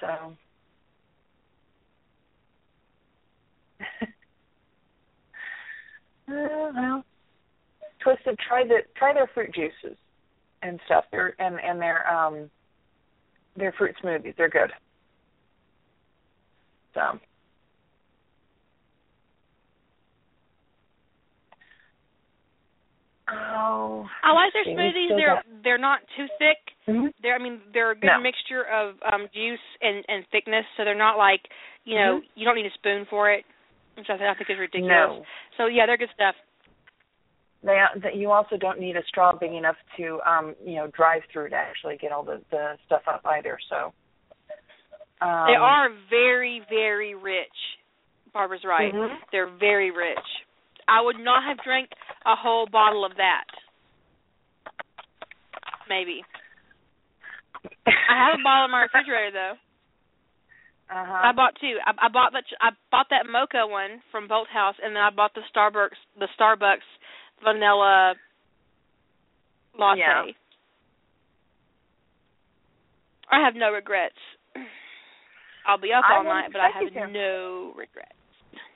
So. Uh, well twisted try the try their fruit juices and stuff their and and their um their fruit smoothies they're good so oh I like their smoothies. They're got- they're not too thick. Mhm. They're I mean they're a good No. mixture of um juice and and thickness, so they're not like you know Mhm. you don't need a spoon for it, which I, think- I think is ridiculous. no So yeah, they're good stuff. They that you also don't need a straw big enough to um you know drive through to actually get all the the stuff up either so um, they are very very rich. Barbara's right. mhm. They're very rich. I would not have drank a whole bottle of that. maybe. I have a bottle in my refrigerator though. Uh-huh. I bought two. I, I bought the I bought that mocha one from Bolthouse, and then I bought the Starbucks the Starbucks vanilla latte. Yeah. I have no regrets. I'll be up all night, but I have no regrets.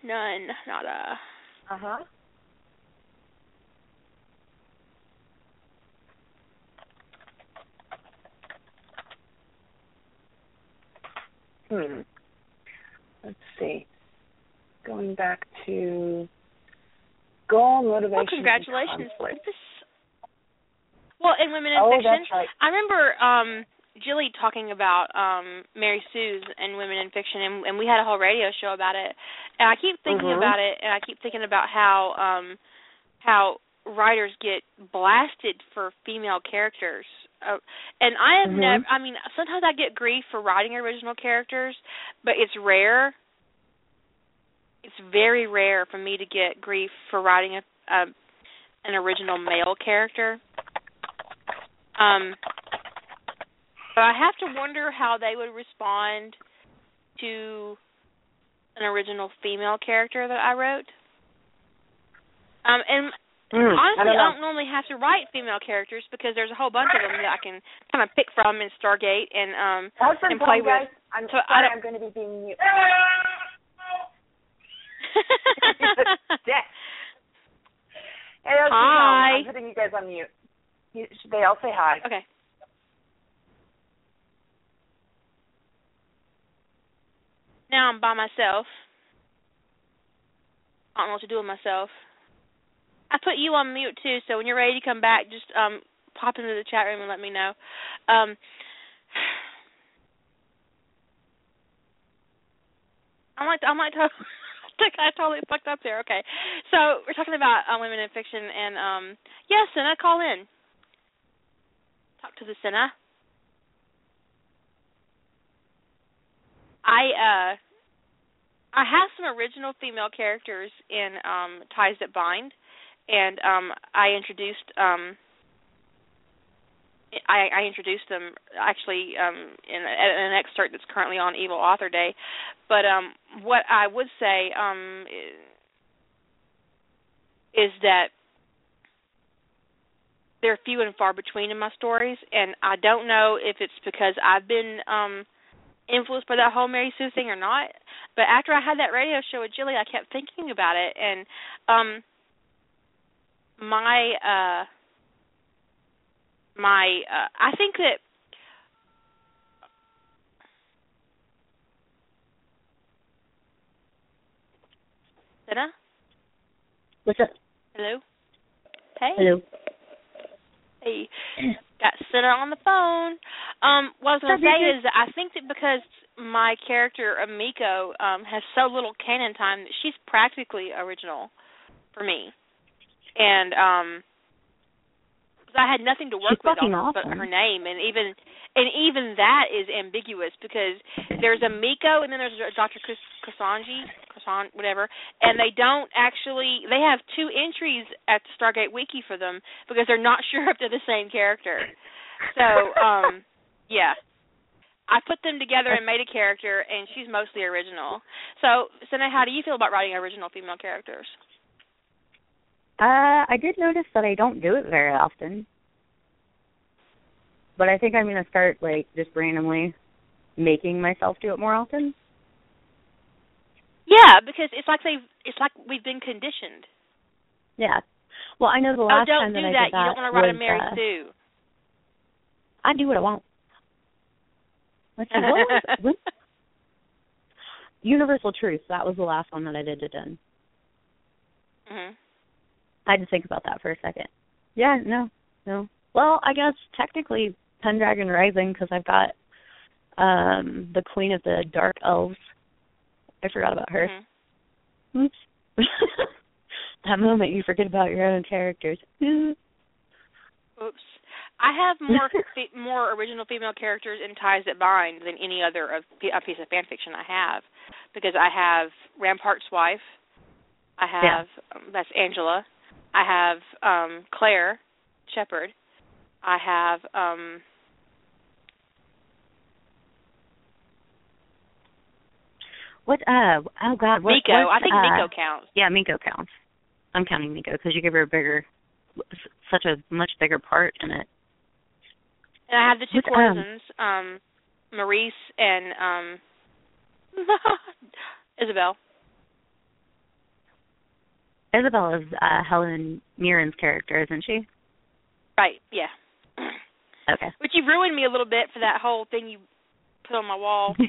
None. Not a. Uh-huh. Hmm. Let's see. Going back to goal, motivation. Well, congratulations. Well, in Women in Oh, Fiction, right. I remember um Jilly talking about um Mary Sue's and Women in Fiction and, and we had a whole radio show about it. And I keep thinking Mhm. about it and I keep thinking about how um how writers get blasted for female characters. Uh, and I have Mhm. never I mean sometimes I get grief for writing original characters, but it's rare. It's very rare for me to get grief for writing a, a an original male character. Um, but I have to wonder how they would respond to an original female character that I wrote. Um, and Hmm, honestly, I don't know. normally have to write female characters because there's a whole bunch of them that I can kind of pick from in Stargate and um Husband and play guys. with. I'm So I sorry, don't- I'm going to be being mute. Dick. Hey, that's Hi. I'm putting you guys on mute. You, should they all say hi? okay. Now I'm by myself. I don't know what to do with myself. I put you on mute too, so when you're ready to come back, just um pop into the chat room and let me know. Um I might I might talk I I totally fucked up there. Okay. So we're talking about uh, women in fiction and um yes, Senna, call in. Talk to the Senna. I uh I have some original female characters in um Ties That Bind and um I introduced um I, I introduced them actually um in, in an excerpt that's currently on Evil Author Day. But um what I would say um is that they're few and far between in my stories and I don't know if it's because I've been um influenced by that whole Mary Sue thing or not. But after I had that radio show with Jilly, I kept thinking about it, and um, my uh, my uh, I think that Senna, What's up? hello, hey, Hello. hey, got Senna on the phone. Um, what I was What's say is I think that because my character Amiko um has so little canon time that she's practically original for me, and um, 'cause I had nothing to work She's with fucking on but her name, and even and even that is ambiguous because there's a Miko and then there's a Dr. Kasanji, Kasan, whatever, and they don't actually they have two entries at the Stargate Wiki for them because they're not sure if they're the same character. So, um, yeah. I put them together and made a character, and she's mostly original. So, Senna, how do you feel about writing original female characters? Uh, I did notice that I don't do it very often. But I think I'm gonna start like just randomly making myself do it more often. Yeah, because it's like they it's like we've been conditioned. Yeah. Well, I know the Oh, last don't time do that I that. did that You don't want to write a Mary uh, Sue. I do what I want. Let's see, what was? Universal Truth. That was the last one that I did it in. Mhm. I had to think about that for a second. Yeah, no, no. Well, I guess technically Pendragon Rising because I've got um the Queen of the Dark Elves. I forgot about her. Mhm. Oops. that moment you forget about your own characters. Oops. I have more fe- more original female characters in Ties That Bind than any other of a piece of fan fiction I have, because I have Rampart's wife, I have um, that's Angela, I have um Claire Sheppard, I have um What? Uh. Oh God. What, Miko. I think uh, Miko counts. Yeah, Miko counts. I'm counting Miko because you give her a bigger, such a much bigger part in it. And I have the two What's, um, um, Maurice and um Isabel. Isabel is uh, Helen Mirren's character, isn't she? Right, yeah. Okay. Which you ruined me a little bit for that whole thing you put on my wall.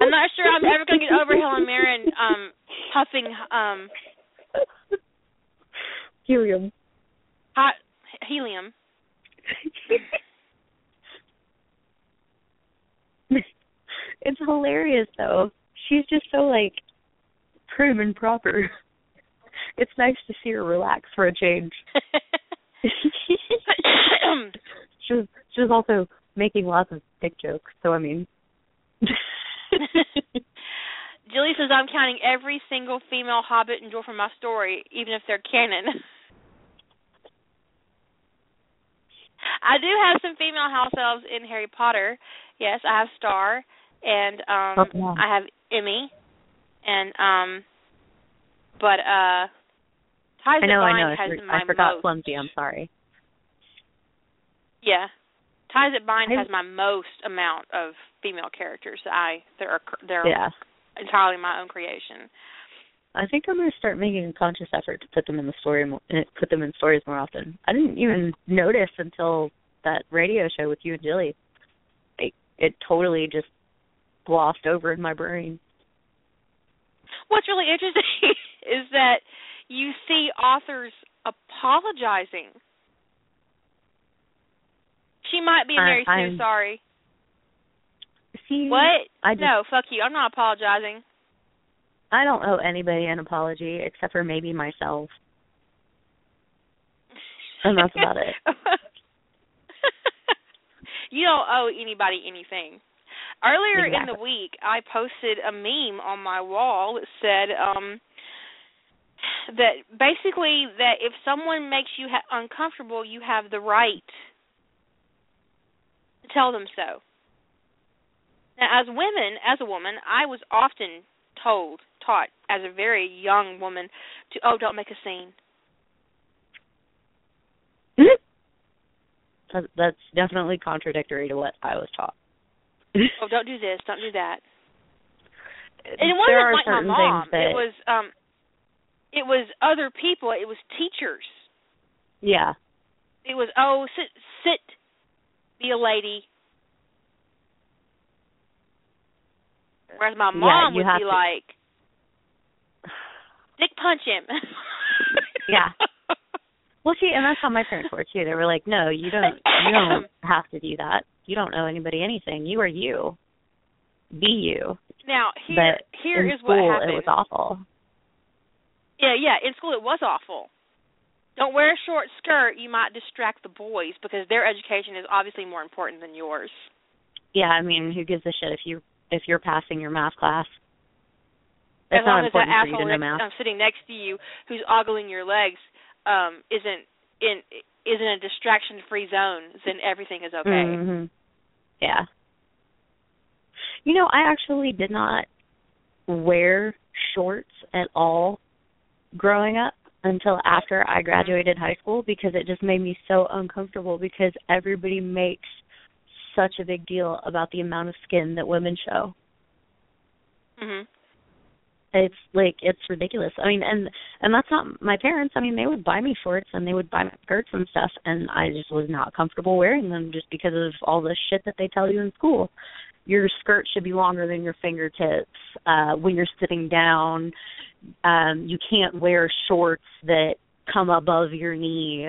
I'm not sure I'm ever gonna get over Helen Mirren um puffing um Helium. hot helium. it's hilarious though. She's just so like prim and proper. It's nice to see her relax for a change. she was also making lots of dick jokes, so I mean Julie says I'm counting every single female hobbit and dwarf from my story, even if they're canon. I do have some female house elves in Harry Potter. Yes, I have Star and um Oh, wow. I have Emmy and um but uh Ties I know, I know. I, forgot most. Clumsy, I'm sorry. Yeah. Ties That Bind I- has my most amount of female characters I they're they're Yeah. entirely my own creation. I think I'm gonna start making a conscious effort to put them in the story, mo- eh, put them in stories more often. I didn't even notice until that radio show with you and Jilly. Like it totally just glossed over in my brain. What's really interesting is that you see authors apologizing. She might be Sue, I'm- sorry. See, What? I just, no, fuck you. I'm not apologizing. I don't owe anybody an apology except for maybe myself. And that's about it. you don't owe anybody anything. Earlier in the week, I posted a meme on my wall that said um that basically that if someone makes you ha- uncomfortable, you have the right to tell them so. Now, as women, as a woman, I was often told, taught as a very young woman to, oh, don't make a scene. That's definitely contradictory to what I was taught. Oh, don't do this, don't do that. And it wasn't like my mom. that It was um it was other people, it was teachers. yeah. It was oh sit sit be a lady. Whereas my mom you would be to- like Dick punch him. Yeah. Well, see, and that's how my parents were too. They were like, "No, you don't. You don't have to do that. You don't owe anybody anything. You are you. Be you." now here but here is school, what happened. it was awful. Yeah, yeah. In school, it was awful. Don't wear a short skirt. You might distract the boys because their education is obviously more important than yours. Yeah, I mean, who gives a shit if you if you're passing your math class? as long not as that asshole next, math. um, sitting next to you who's ogling your legs um, isn't in is in a distraction free zone, then everything is okay. hmm Yeah. You know, I actually did not wear shorts at all growing up until after I graduated high school because it just made me so uncomfortable because everybody makes such a big deal about the amount of skin that women show. Mhm. It's like it's ridiculous. I mean, and and that's not my parents. I mean, they would buy me shorts and they would buy me skirts and stuff, and I just was not comfortable wearing them just because of all the shit that they tell you in school. Your skirt should be longer than your fingertips. Uh, when you're sitting down, um, you can't wear shorts that come above your knee.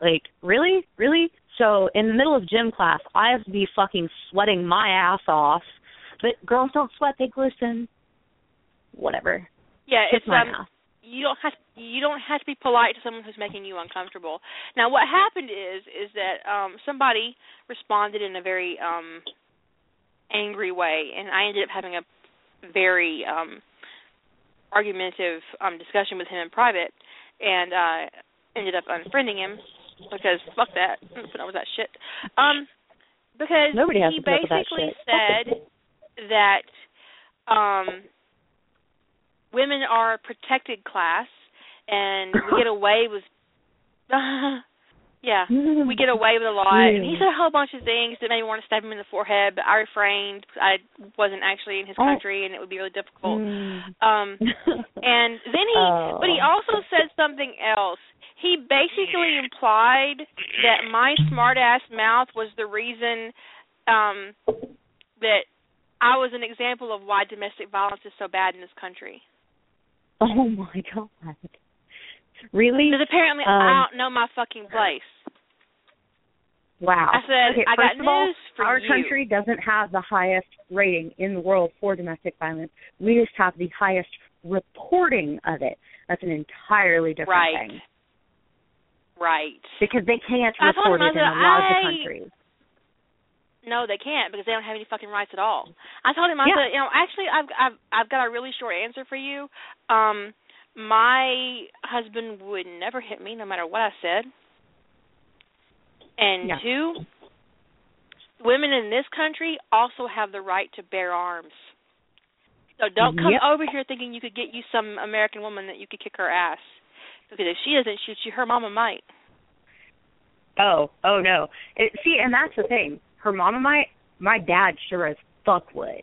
Like, really, really? So in the middle of gym class, I have to be fucking sweating my ass off. But girls don't sweat; they glisten Whatever. Yeah, whatever. it's um ass. you don't have to, you don't have to be polite to someone who's making you uncomfortable. Now what happened is is that um somebody responded in a very um angry way and I ended up having a very um argumentative um discussion with him in private and uh ended up unfriending him because fuck that. Putting up with that shit. Um, because Nobody has he to put up with that basically shit. said that um women are a protected class and we get away with yeah we get away with a lot and he said a whole bunch of things that made me want to stab him in the forehead but i refrained i wasn't actually in his Oh. country and it would be really difficult Mm. um and then he Oh. but he also said something else he basically implied that my smart ass mouth was the reason um that I was an example of why domestic violence is so bad in this country. Oh my god. Really? Because apparently Um, I don't know my fucking place. Wow. I said, okay, I got first of all, our you. country doesn't have the highest rating in the world for domestic violence. We just have the highest reporting of it. That's an entirely different Right. thing. Right. Because they can't I report it in a lot of countries. No, they can't because they don't have any fucking rights at all. I told him, I Yeah. said, you know, actually, I've I've I've got a really short answer for you. Um, my husband would never hit me, no matter what I said. And Yeah. two, women in this country also have the right to bear arms. So don't come Yep. over here thinking you could get you some American woman that you could kick her ass. Because if she doesn't shoot you, her mama might. Oh, oh no. It, see, and that's the thing. Her mama might. My dad sure as fuck would.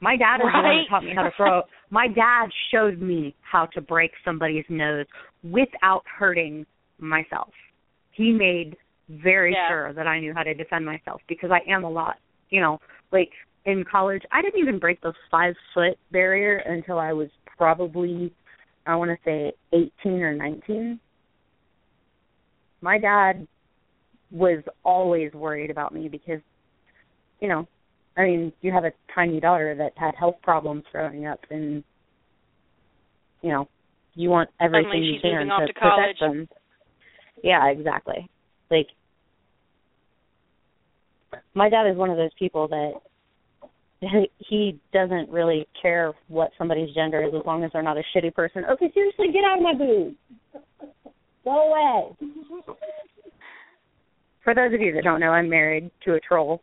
My dad is the one Right? that taught me how to throw. My dad showed me how to break somebody's nose without hurting myself. He made very Yeah. sure that I knew how to defend myself because I am a lot. You know, like in college, I didn't even break the five foot barrier until I was probably, I want to say, 18 or 19 my dad was always worried about me because you know i mean you have a tiny daughter that had health problems growing up and you know you want everything you can to to protect them yeah exactly like my dad is one of those people that he doesn't really care what somebody's gender is as long as they're not a shitty person okay seriously get out of my booth go away for those of you that don't know, I'm married to a troll.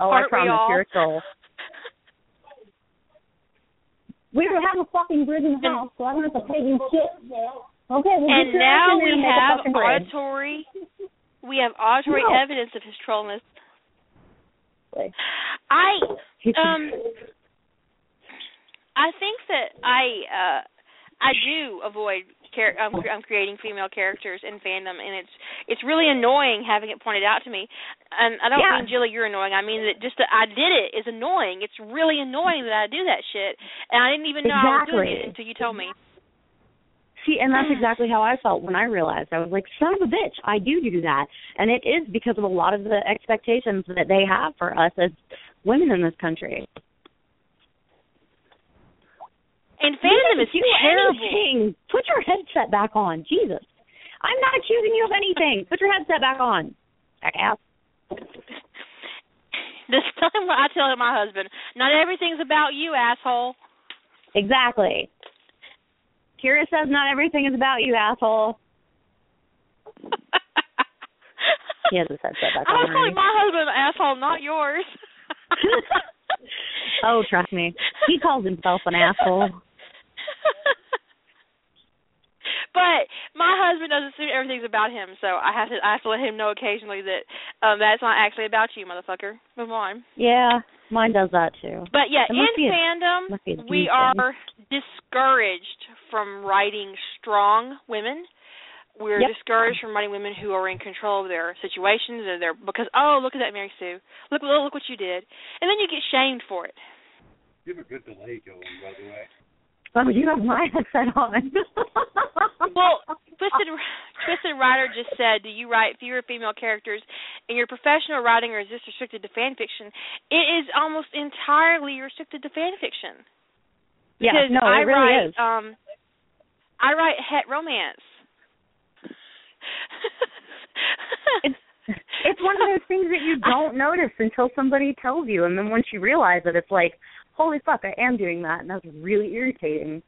Oh, Aren't I promise you're a troll. We don't have a fucking bridge in the house, so I don't have to pay you shit. Okay, well, and get your ass now we and make a have auditory we have auditory No. evidence of his trollness. I um I think that I uh I do avoid char- um, cre- um, creating female characters in fandom, and it's it's really annoying having it pointed out to me. And I don't Yeah. mean Jilly, you're annoying. I mean that just that I did it is annoying. It's really annoying that I do that shit, and I didn't even know I was doing it until you told me. See, and that's mm. exactly how I felt when I realized. I was like, son of a bitch, I do do that. And it is because of a lot of the expectations that they have for us as women in this country. And fandom is You terrible. anything. Put your headset back on. Jesus. I'm not accusing you of anything. Put your headset back on. Jackass. This time I tell my husband, not everything's about you, asshole. Exactly. Kira says not everything is about you, asshole. He has his headset back I was calling my husband an asshole, not yours. oh, trust me. He calls himself an asshole. But my husband doesn't assume everything's about him, so I have to I have to let him know occasionally that um that's not actually about you, motherfucker. Move on. Yeah, mine does that too. But yeah, in a- fandom, a we dude thing. are discouraged from writing strong women. We're Yep. discouraged from writing women who are in control of their situations and their because oh look at that Mary Sue look look look what you did and then you get shamed for it. You have a good delay going, by the way. Oh, you have my headset on. Well, Twisted Twisted Writer just said, "Do you write fewer female characters in your professional writing, or is this restricted to fan fiction?" It is almost entirely restricted to fan fiction. yeah, Because no, I it really write, is. um, I write het romance. It's it's one of those things that you don't notice until somebody tells you, and then once you realize it, it's like, holy fuck, I am doing that, and that's really irritating.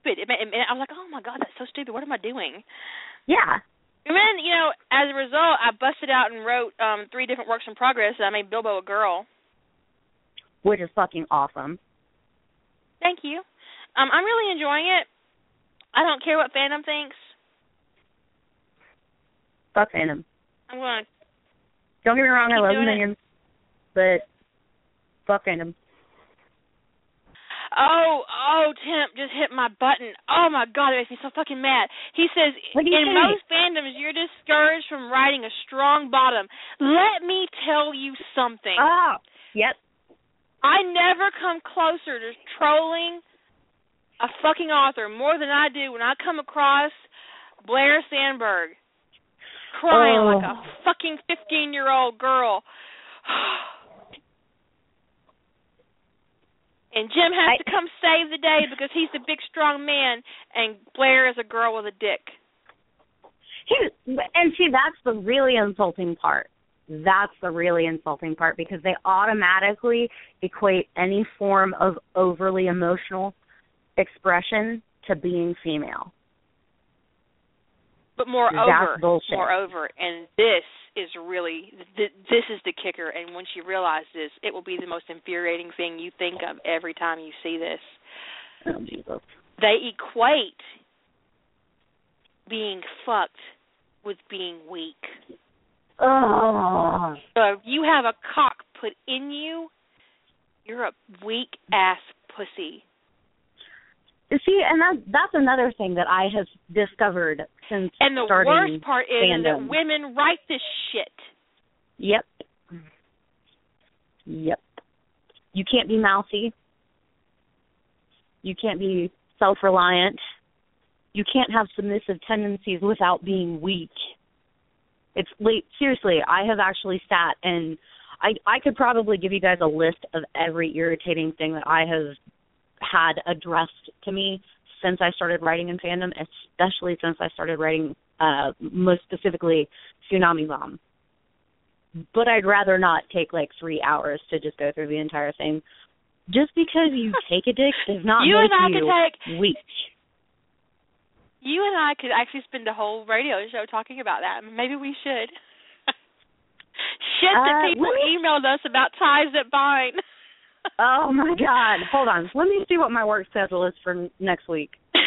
stupid. It, ma- it, I was like, oh my god, that's so stupid. What am I doing? Yeah. And then, you know, as a result, I busted out and wrote um three different works in progress. And I made Bilbo a girl. Which is fucking awesome. Thank you. Um, I'm really enjoying it. I don't care what fandom thinks. Fuck fandom. I'm going Don't get me wrong, I love it. minions, but fuck fandom. Oh, oh, Temp just hit my button. Oh my god, it makes me so fucking mad. He says in say? most fandoms you're discouraged from riding a strong bottom. Let me tell you something. Oh, yep. I never come closer to trolling a fucking author more than I do when I come across Blair Sandburg crying Oh. like a fucking 15 year old girl. and Jim has I- to come save the day because he's the big strong man and Blair is a girl with a dick. He- And see, that's the really insulting part. That's the really insulting part because they automatically equate any form of overly emotional expression to being female. But moreover, That's bullshit. moreover, and this is really th- this is the kicker. And once you realize this, it will be the most infuriating thing you think of every time you see this. They equate being fucked with being weak. Oh. So if you have a cock put in you, you're a weak ass pussy. See, and that that's another thing that I have discovered since And the starting worst part is fandom. that women write this shit. Yep. Yep. You can't be mouthy. You can't be self reliant. You can't have submissive tendencies without being weak. It's late seriously, I have actually sat and I I could probably give you guys a list of every irritating thing that I have had addressed to me since I started writing in fandom, especially since I started writing uh most specifically Tsunami Bomb but I'd rather not take like three hours to just go through the entire thing. Just because you take a dick does not You make and I you could take- weak. You and I could actually spend a whole radio show talking about that. Maybe we should. Shit that Uh, people emailed us about ties that bind. Oh my god! Hold on, let me see what my work schedule is for next week.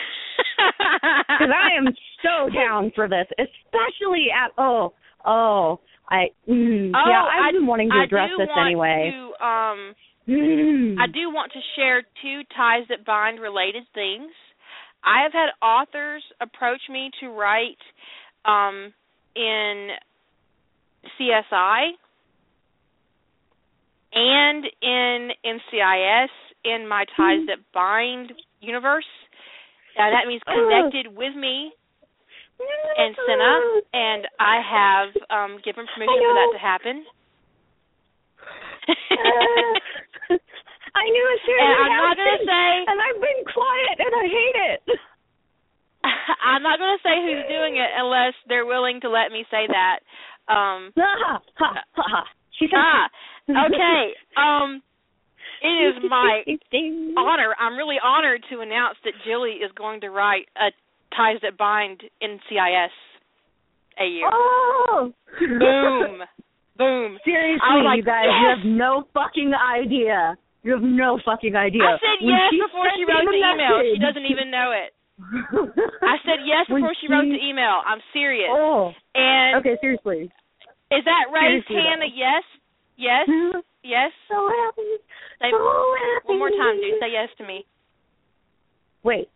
Because I am so down for this, especially at oh oh I mm, Oh, yeah I've I- been wanting to address this anyway. To, um, Mm. I do want to share two ties that bind related things. I have had authors approach me to write um, in CSI and in NCIS in my ties that bind universe. Uh, that means connected with me and Senna, and I have um, given permission for that to happen. I knew it should And I'm not gonna say and I've been quiet, and I hate it. I'm not going to say who's doing it unless they're willing to let me say that. Um ha, ha, ha, ha. She said ah, okay. Um it is my honor. I'm really honored to announce that Jilly is going to write a Ties That Bind in CIS a year. Oh. Boom. Boom. Seriously, like, you guys, you have no fucking idea. You have no fucking idea. I said When yes she before she wrote the email. She doesn't even know it. I said yes When before she wrote the email. I'm serious. Oh. And Okay, seriously. is that raised hand a yes? Yes? Yes? So happy. Say so happy. one more time, dude. Say yes to me. Wait.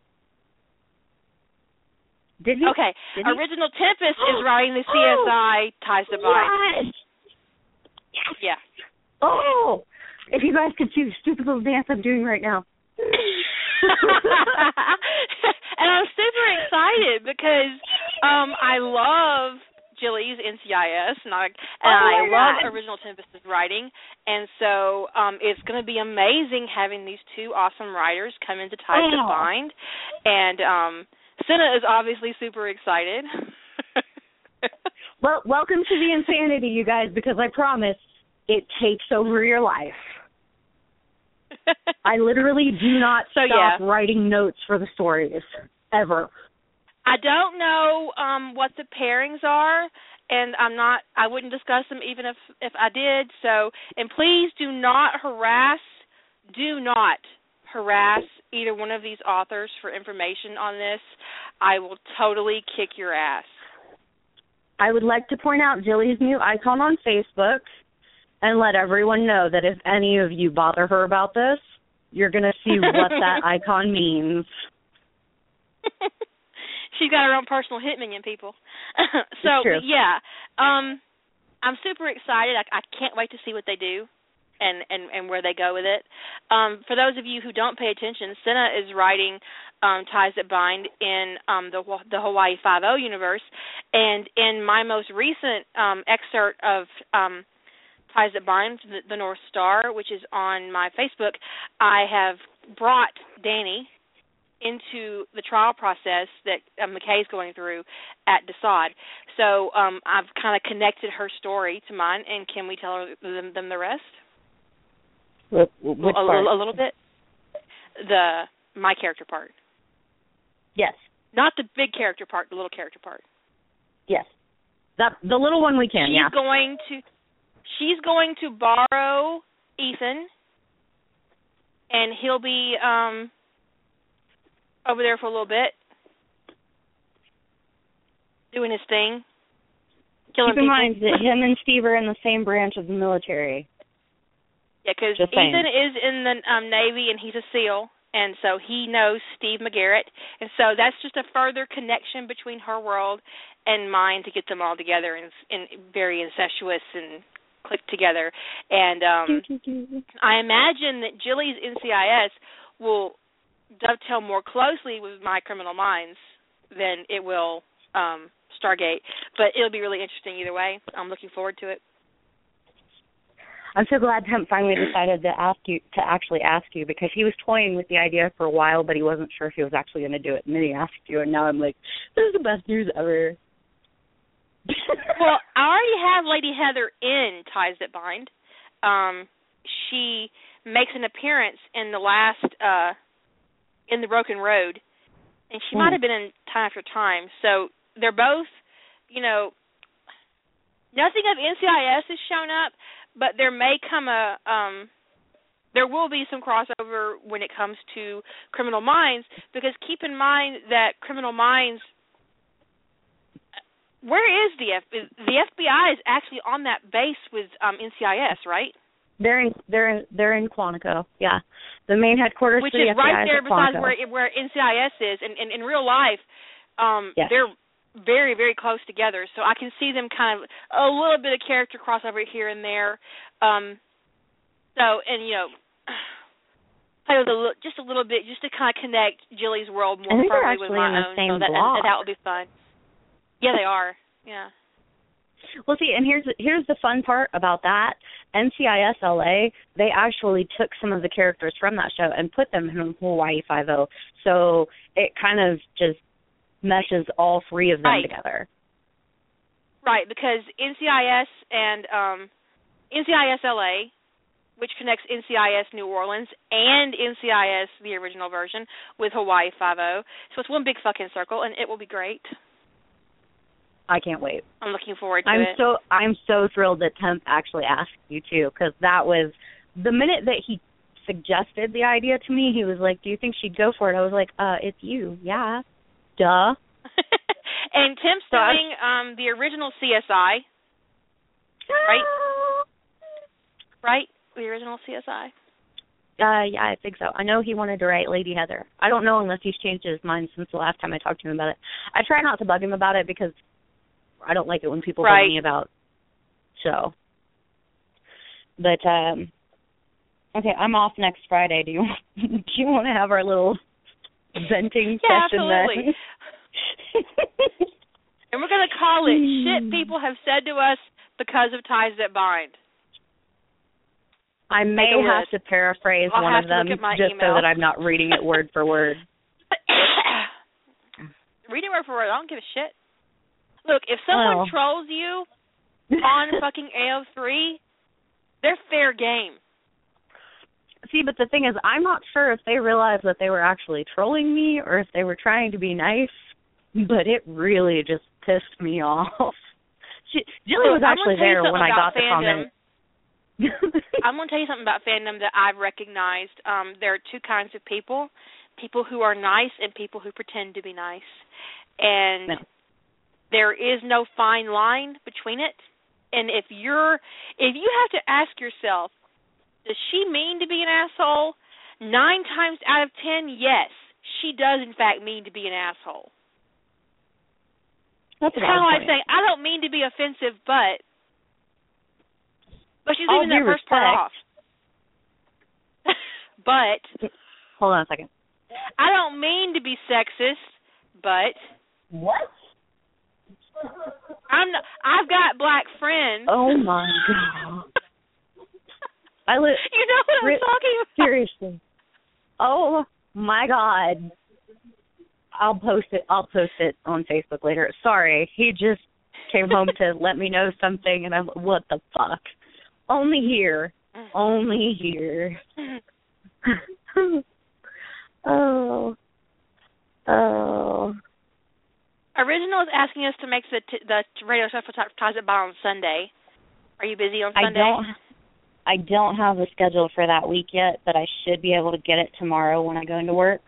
Did he? Okay. Did he? Original Tempest is writing the CSI Ties to Bind. Yes. Yeah. Oh, if you guys could see the stupid little dance I'm doing right now. and I'm super excited because um I love Jilly's NCIS and I and Oh I love God. Original Tempest's writing and so um it's going to be amazing having these two awesome writers come into to Oh. Bind and um Senna is obviously super excited. Well, welcome to the insanity, you guys, because I promise it takes over your life. I literally do not So, stop yeah. writing notes for the stories ever. I don't know um what the pairings are and I'm not I wouldn't discuss them even if if I did. So, and please do not harass do not harass either one of these authors for information on this. I will totally kick your ass. I would like to point out Jilly's new icon on Facebook and let everyone know that if any of you bother her about this, you're going to see what that icon means. She's got her own personal hit minion, people. so yeah, um, I'm super excited. I, I can't wait to see what they do, and and and where they go with it. Um, for those of you who don't pay attention, Senna is writing um, ties that bind in um, the the Hawaii Five O universe, and in my most recent um, excerpt of um, ties that bind the, the North Star, which is on my Facebook, I have brought Danny into the trial process that uh, McKay's going through at Desaad. So um, I've kind of connected her story to mine, and can we tell her, them, them the rest? Which, which a, a, a little bit. The my character part, Yes. not the big character part, the little character part. Yes. That the little one we can, she's yeah. going to she's going to borrow Ethan and he'll be um over there for a little bit doing his thing killing Keep in people mind that him and Steve are in the same branch of the military. yeah saying. Ethan is in the um navy and he's a seal and so he knows Steve McGarrett and so that's just a further connection between her world and mine to get them all together and, and very incestuous and click together and um I imagine that Jilly's NCIS will dovetail more closely with my Criminal Minds than it will um, Stargate, but it'll be really interesting either way. I'm looking forward to it. I'm so glad Temp finally decided to ask you to actually ask you because he was toying with the idea for a while, but he wasn't sure if he was actually going to do it. And then he asked you, and now I'm like, this is the best news ever. well, I already have Lady Heather in Ties That Bind. Um, she makes an appearance in the last uh, in the Broken Road, and she Hmm. might have been in Time After Time. So they're both, you know, nothing of NCIS has shown up, but there may come a um there will be some crossover when it comes to Criminal Minds because keep in mind that Criminal Minds where is the F the FBI is actually on that base with um NCIS, right? They're in they're in, they're in Quantico. Yeah, the main headquarters Which the is right there besides where where NCIS is. And, and in real life um Yes. they're very very close together. So i can see them kind of a little bit of character crossover here and there. Um so and you know play with a just a little bit just to kind of connect Jilly's world more I think they're firmly with my own. So that and that will be fun. Yeah they are. Yeah Well, see, and here's here's the fun part about that. NCIS LA, they actually took some of the characters from that show and put them in Hawaii Five O. So it kind of just meshes all three of them Right. together. Right, because NCIS and um NCIS LA, which connects NCIS New Orleans and NCIS the original version with Hawaii Five O. So it's one big fucking circle and it will be great. I can't wait. I'm looking forward to it. I'm so I'm so thrilled that Temp actually asked you too, because that was the minute that he suggested the idea to me. He was like, "Do you think she'd go for it?" I was like, "Uh, it's you, yeah, duh." and Tim's So doing um the original CSI, Right. right? The original CSI. Uh, yeah, I think so. I know he wanted to write Lady Heather. I don't know unless he's changed his mind since the last time I talked to him about it. I try not to bug him about it because I don't like it when people Right. bug me about so. But um okay, I'm off next Friday. Do you do you want to have our little venting Yeah, session absolutely. then? And we're gonna call it Hmm. shit people have said to us because of ties that bind. I may have list. to paraphrase I'll one of them just email. so that I'm not reading it word for word. Reading word for word, I don't give a shit. Look, if someone Well. trolls you on fucking AO3, they're fair game. See, but the thing is, I'm not sure if they realized that they were actually trolling me or if they were trying to be nice. But it really just pissed me off. She, Jilly was actually gonna tell you there when I got the comment. I'm going to tell you something about fandom that I've recognized. Um, there are two kinds of people: people who are nice and people who pretend to be nice. And No. There is no fine line between it. And if you're, if you have to ask yourself, does she mean to be an asshole? Nine times out of ten, yes, she does in fact mean to be an asshole. That's It's kind of like saying, I don't mean to be offensive, but. But she's All leaving that first part off. but Hold on a second. I don't mean to be sexist, but What? I'm. Not, I've got black friends. Oh my god. I li- you know what I'm talking about. seriously. Oh my god. I'll post it. I'll post it on Facebook later. Sorry, he just came home to let me know something, and I'm what the fuck? Only here. Mm. Only here. oh. Oh. Original is asking us to make the t- the radio show for Ties by on Sunday. Are you busy on Sunday? I don't. I don't have a schedule for that week yet, but I should be able to get it tomorrow when I go into work.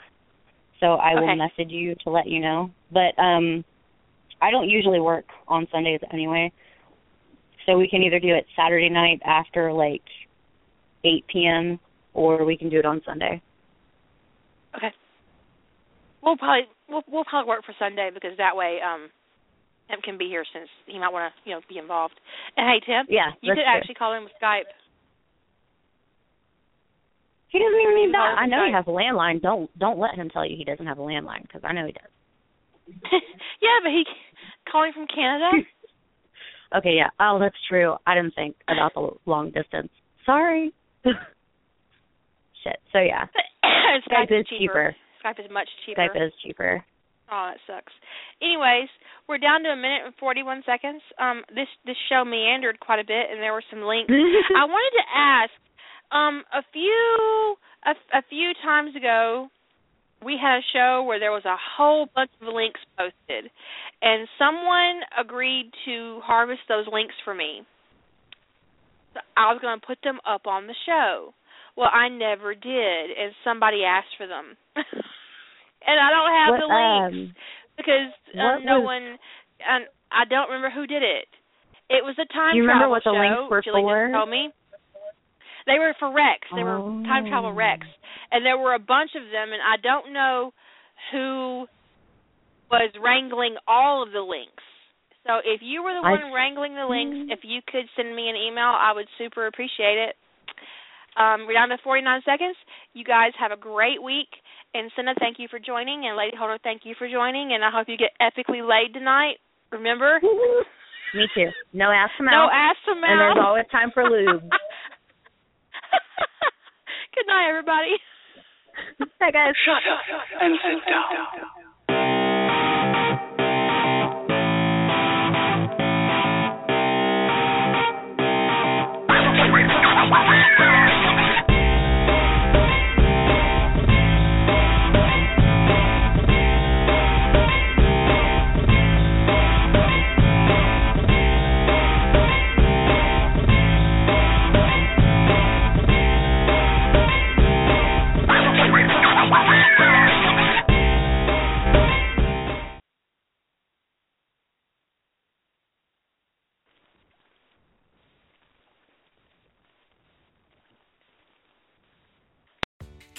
So I will message you to let you know. But um I don't usually work on Sundays anyway. So we can either do it Saturday night after like 8 p.m. or we can do it on Sunday. Okay. We'll probably we'll we'll probably work for Sunday because that way um Tim can be here since he might want to you know be involved. And hey Tim, Yeah, you could actually call in with Skype. He doesn't even need that. I know he has a landline. Don't don't let him tell you he doesn't have a landline because I know he does. yeah, but he calling from Canada. Okay, yeah. Oh, that's true. I didn't think about the long distance. Sorry. Shit. So yeah, Skype, Skype is cheaper. Skype is much cheaper. Skype is cheaper. Oh, that sucks. Anyways, we're down to a minute and forty-one seconds. Um, this this show meandered quite a bit, and there were some links. I wanted to ask, um, a few a, a few times ago, we had a show where there was a whole bunch of links posted, and someone agreed to harvest those links for me. So I was going to put them up on the show. Well, I never did, and somebody asked for them, and I don't have What, the links um, because um, no was- one and I don't remember who did it. It was a time Do you remember travel what the show. links were Julie for? just told me. They were for Rex. They were time travel Oh. Rex, and there were a bunch of them, and I don't know who was wrangling all of the links. So if you were the I one wrangling the links, if you could send me an email, I would super appreciate it. Um, we're down to 49 seconds. You guys have a great week. And Senna, thank you for joining. And Lady Holder, thank you for joining. And I hope you get epically laid tonight. Remember? Me too. No ass to No mouth. ass to mouth. And there's always time for lube. Good night, everybody. Bye guys. Shut up and sit down.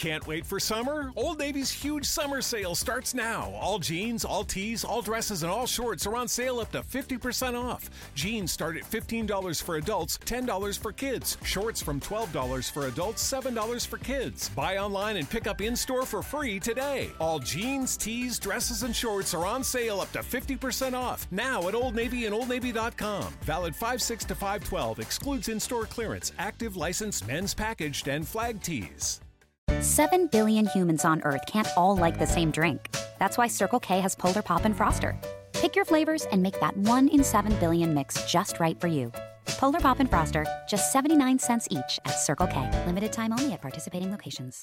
Can't wait for summer? Old Navy's huge summer sale starts now. All jeans, all tees, all dresses, and all shorts are on sale up to 50% off. Jeans start at $15 for adults, $10 for kids. Shorts from $12 for adults, $7 for kids. Buy online and pick up in store for free today. All jeans, tees, dresses, and shorts are on sale up to 50% off now at Old Navy and OldNavy.com. Valid 5 6 to 512. Excludes in store clearance, active license, men's packaged, and flag tees. 7 billion humans on Earth can't all like the same drink. That's why Circle K has Polar Pop and Froster. Pick your flavors and make that 1 in 7 billion mix just right for you. Polar Pop and Froster, just 79 cents each at Circle K. Limited time only at participating locations.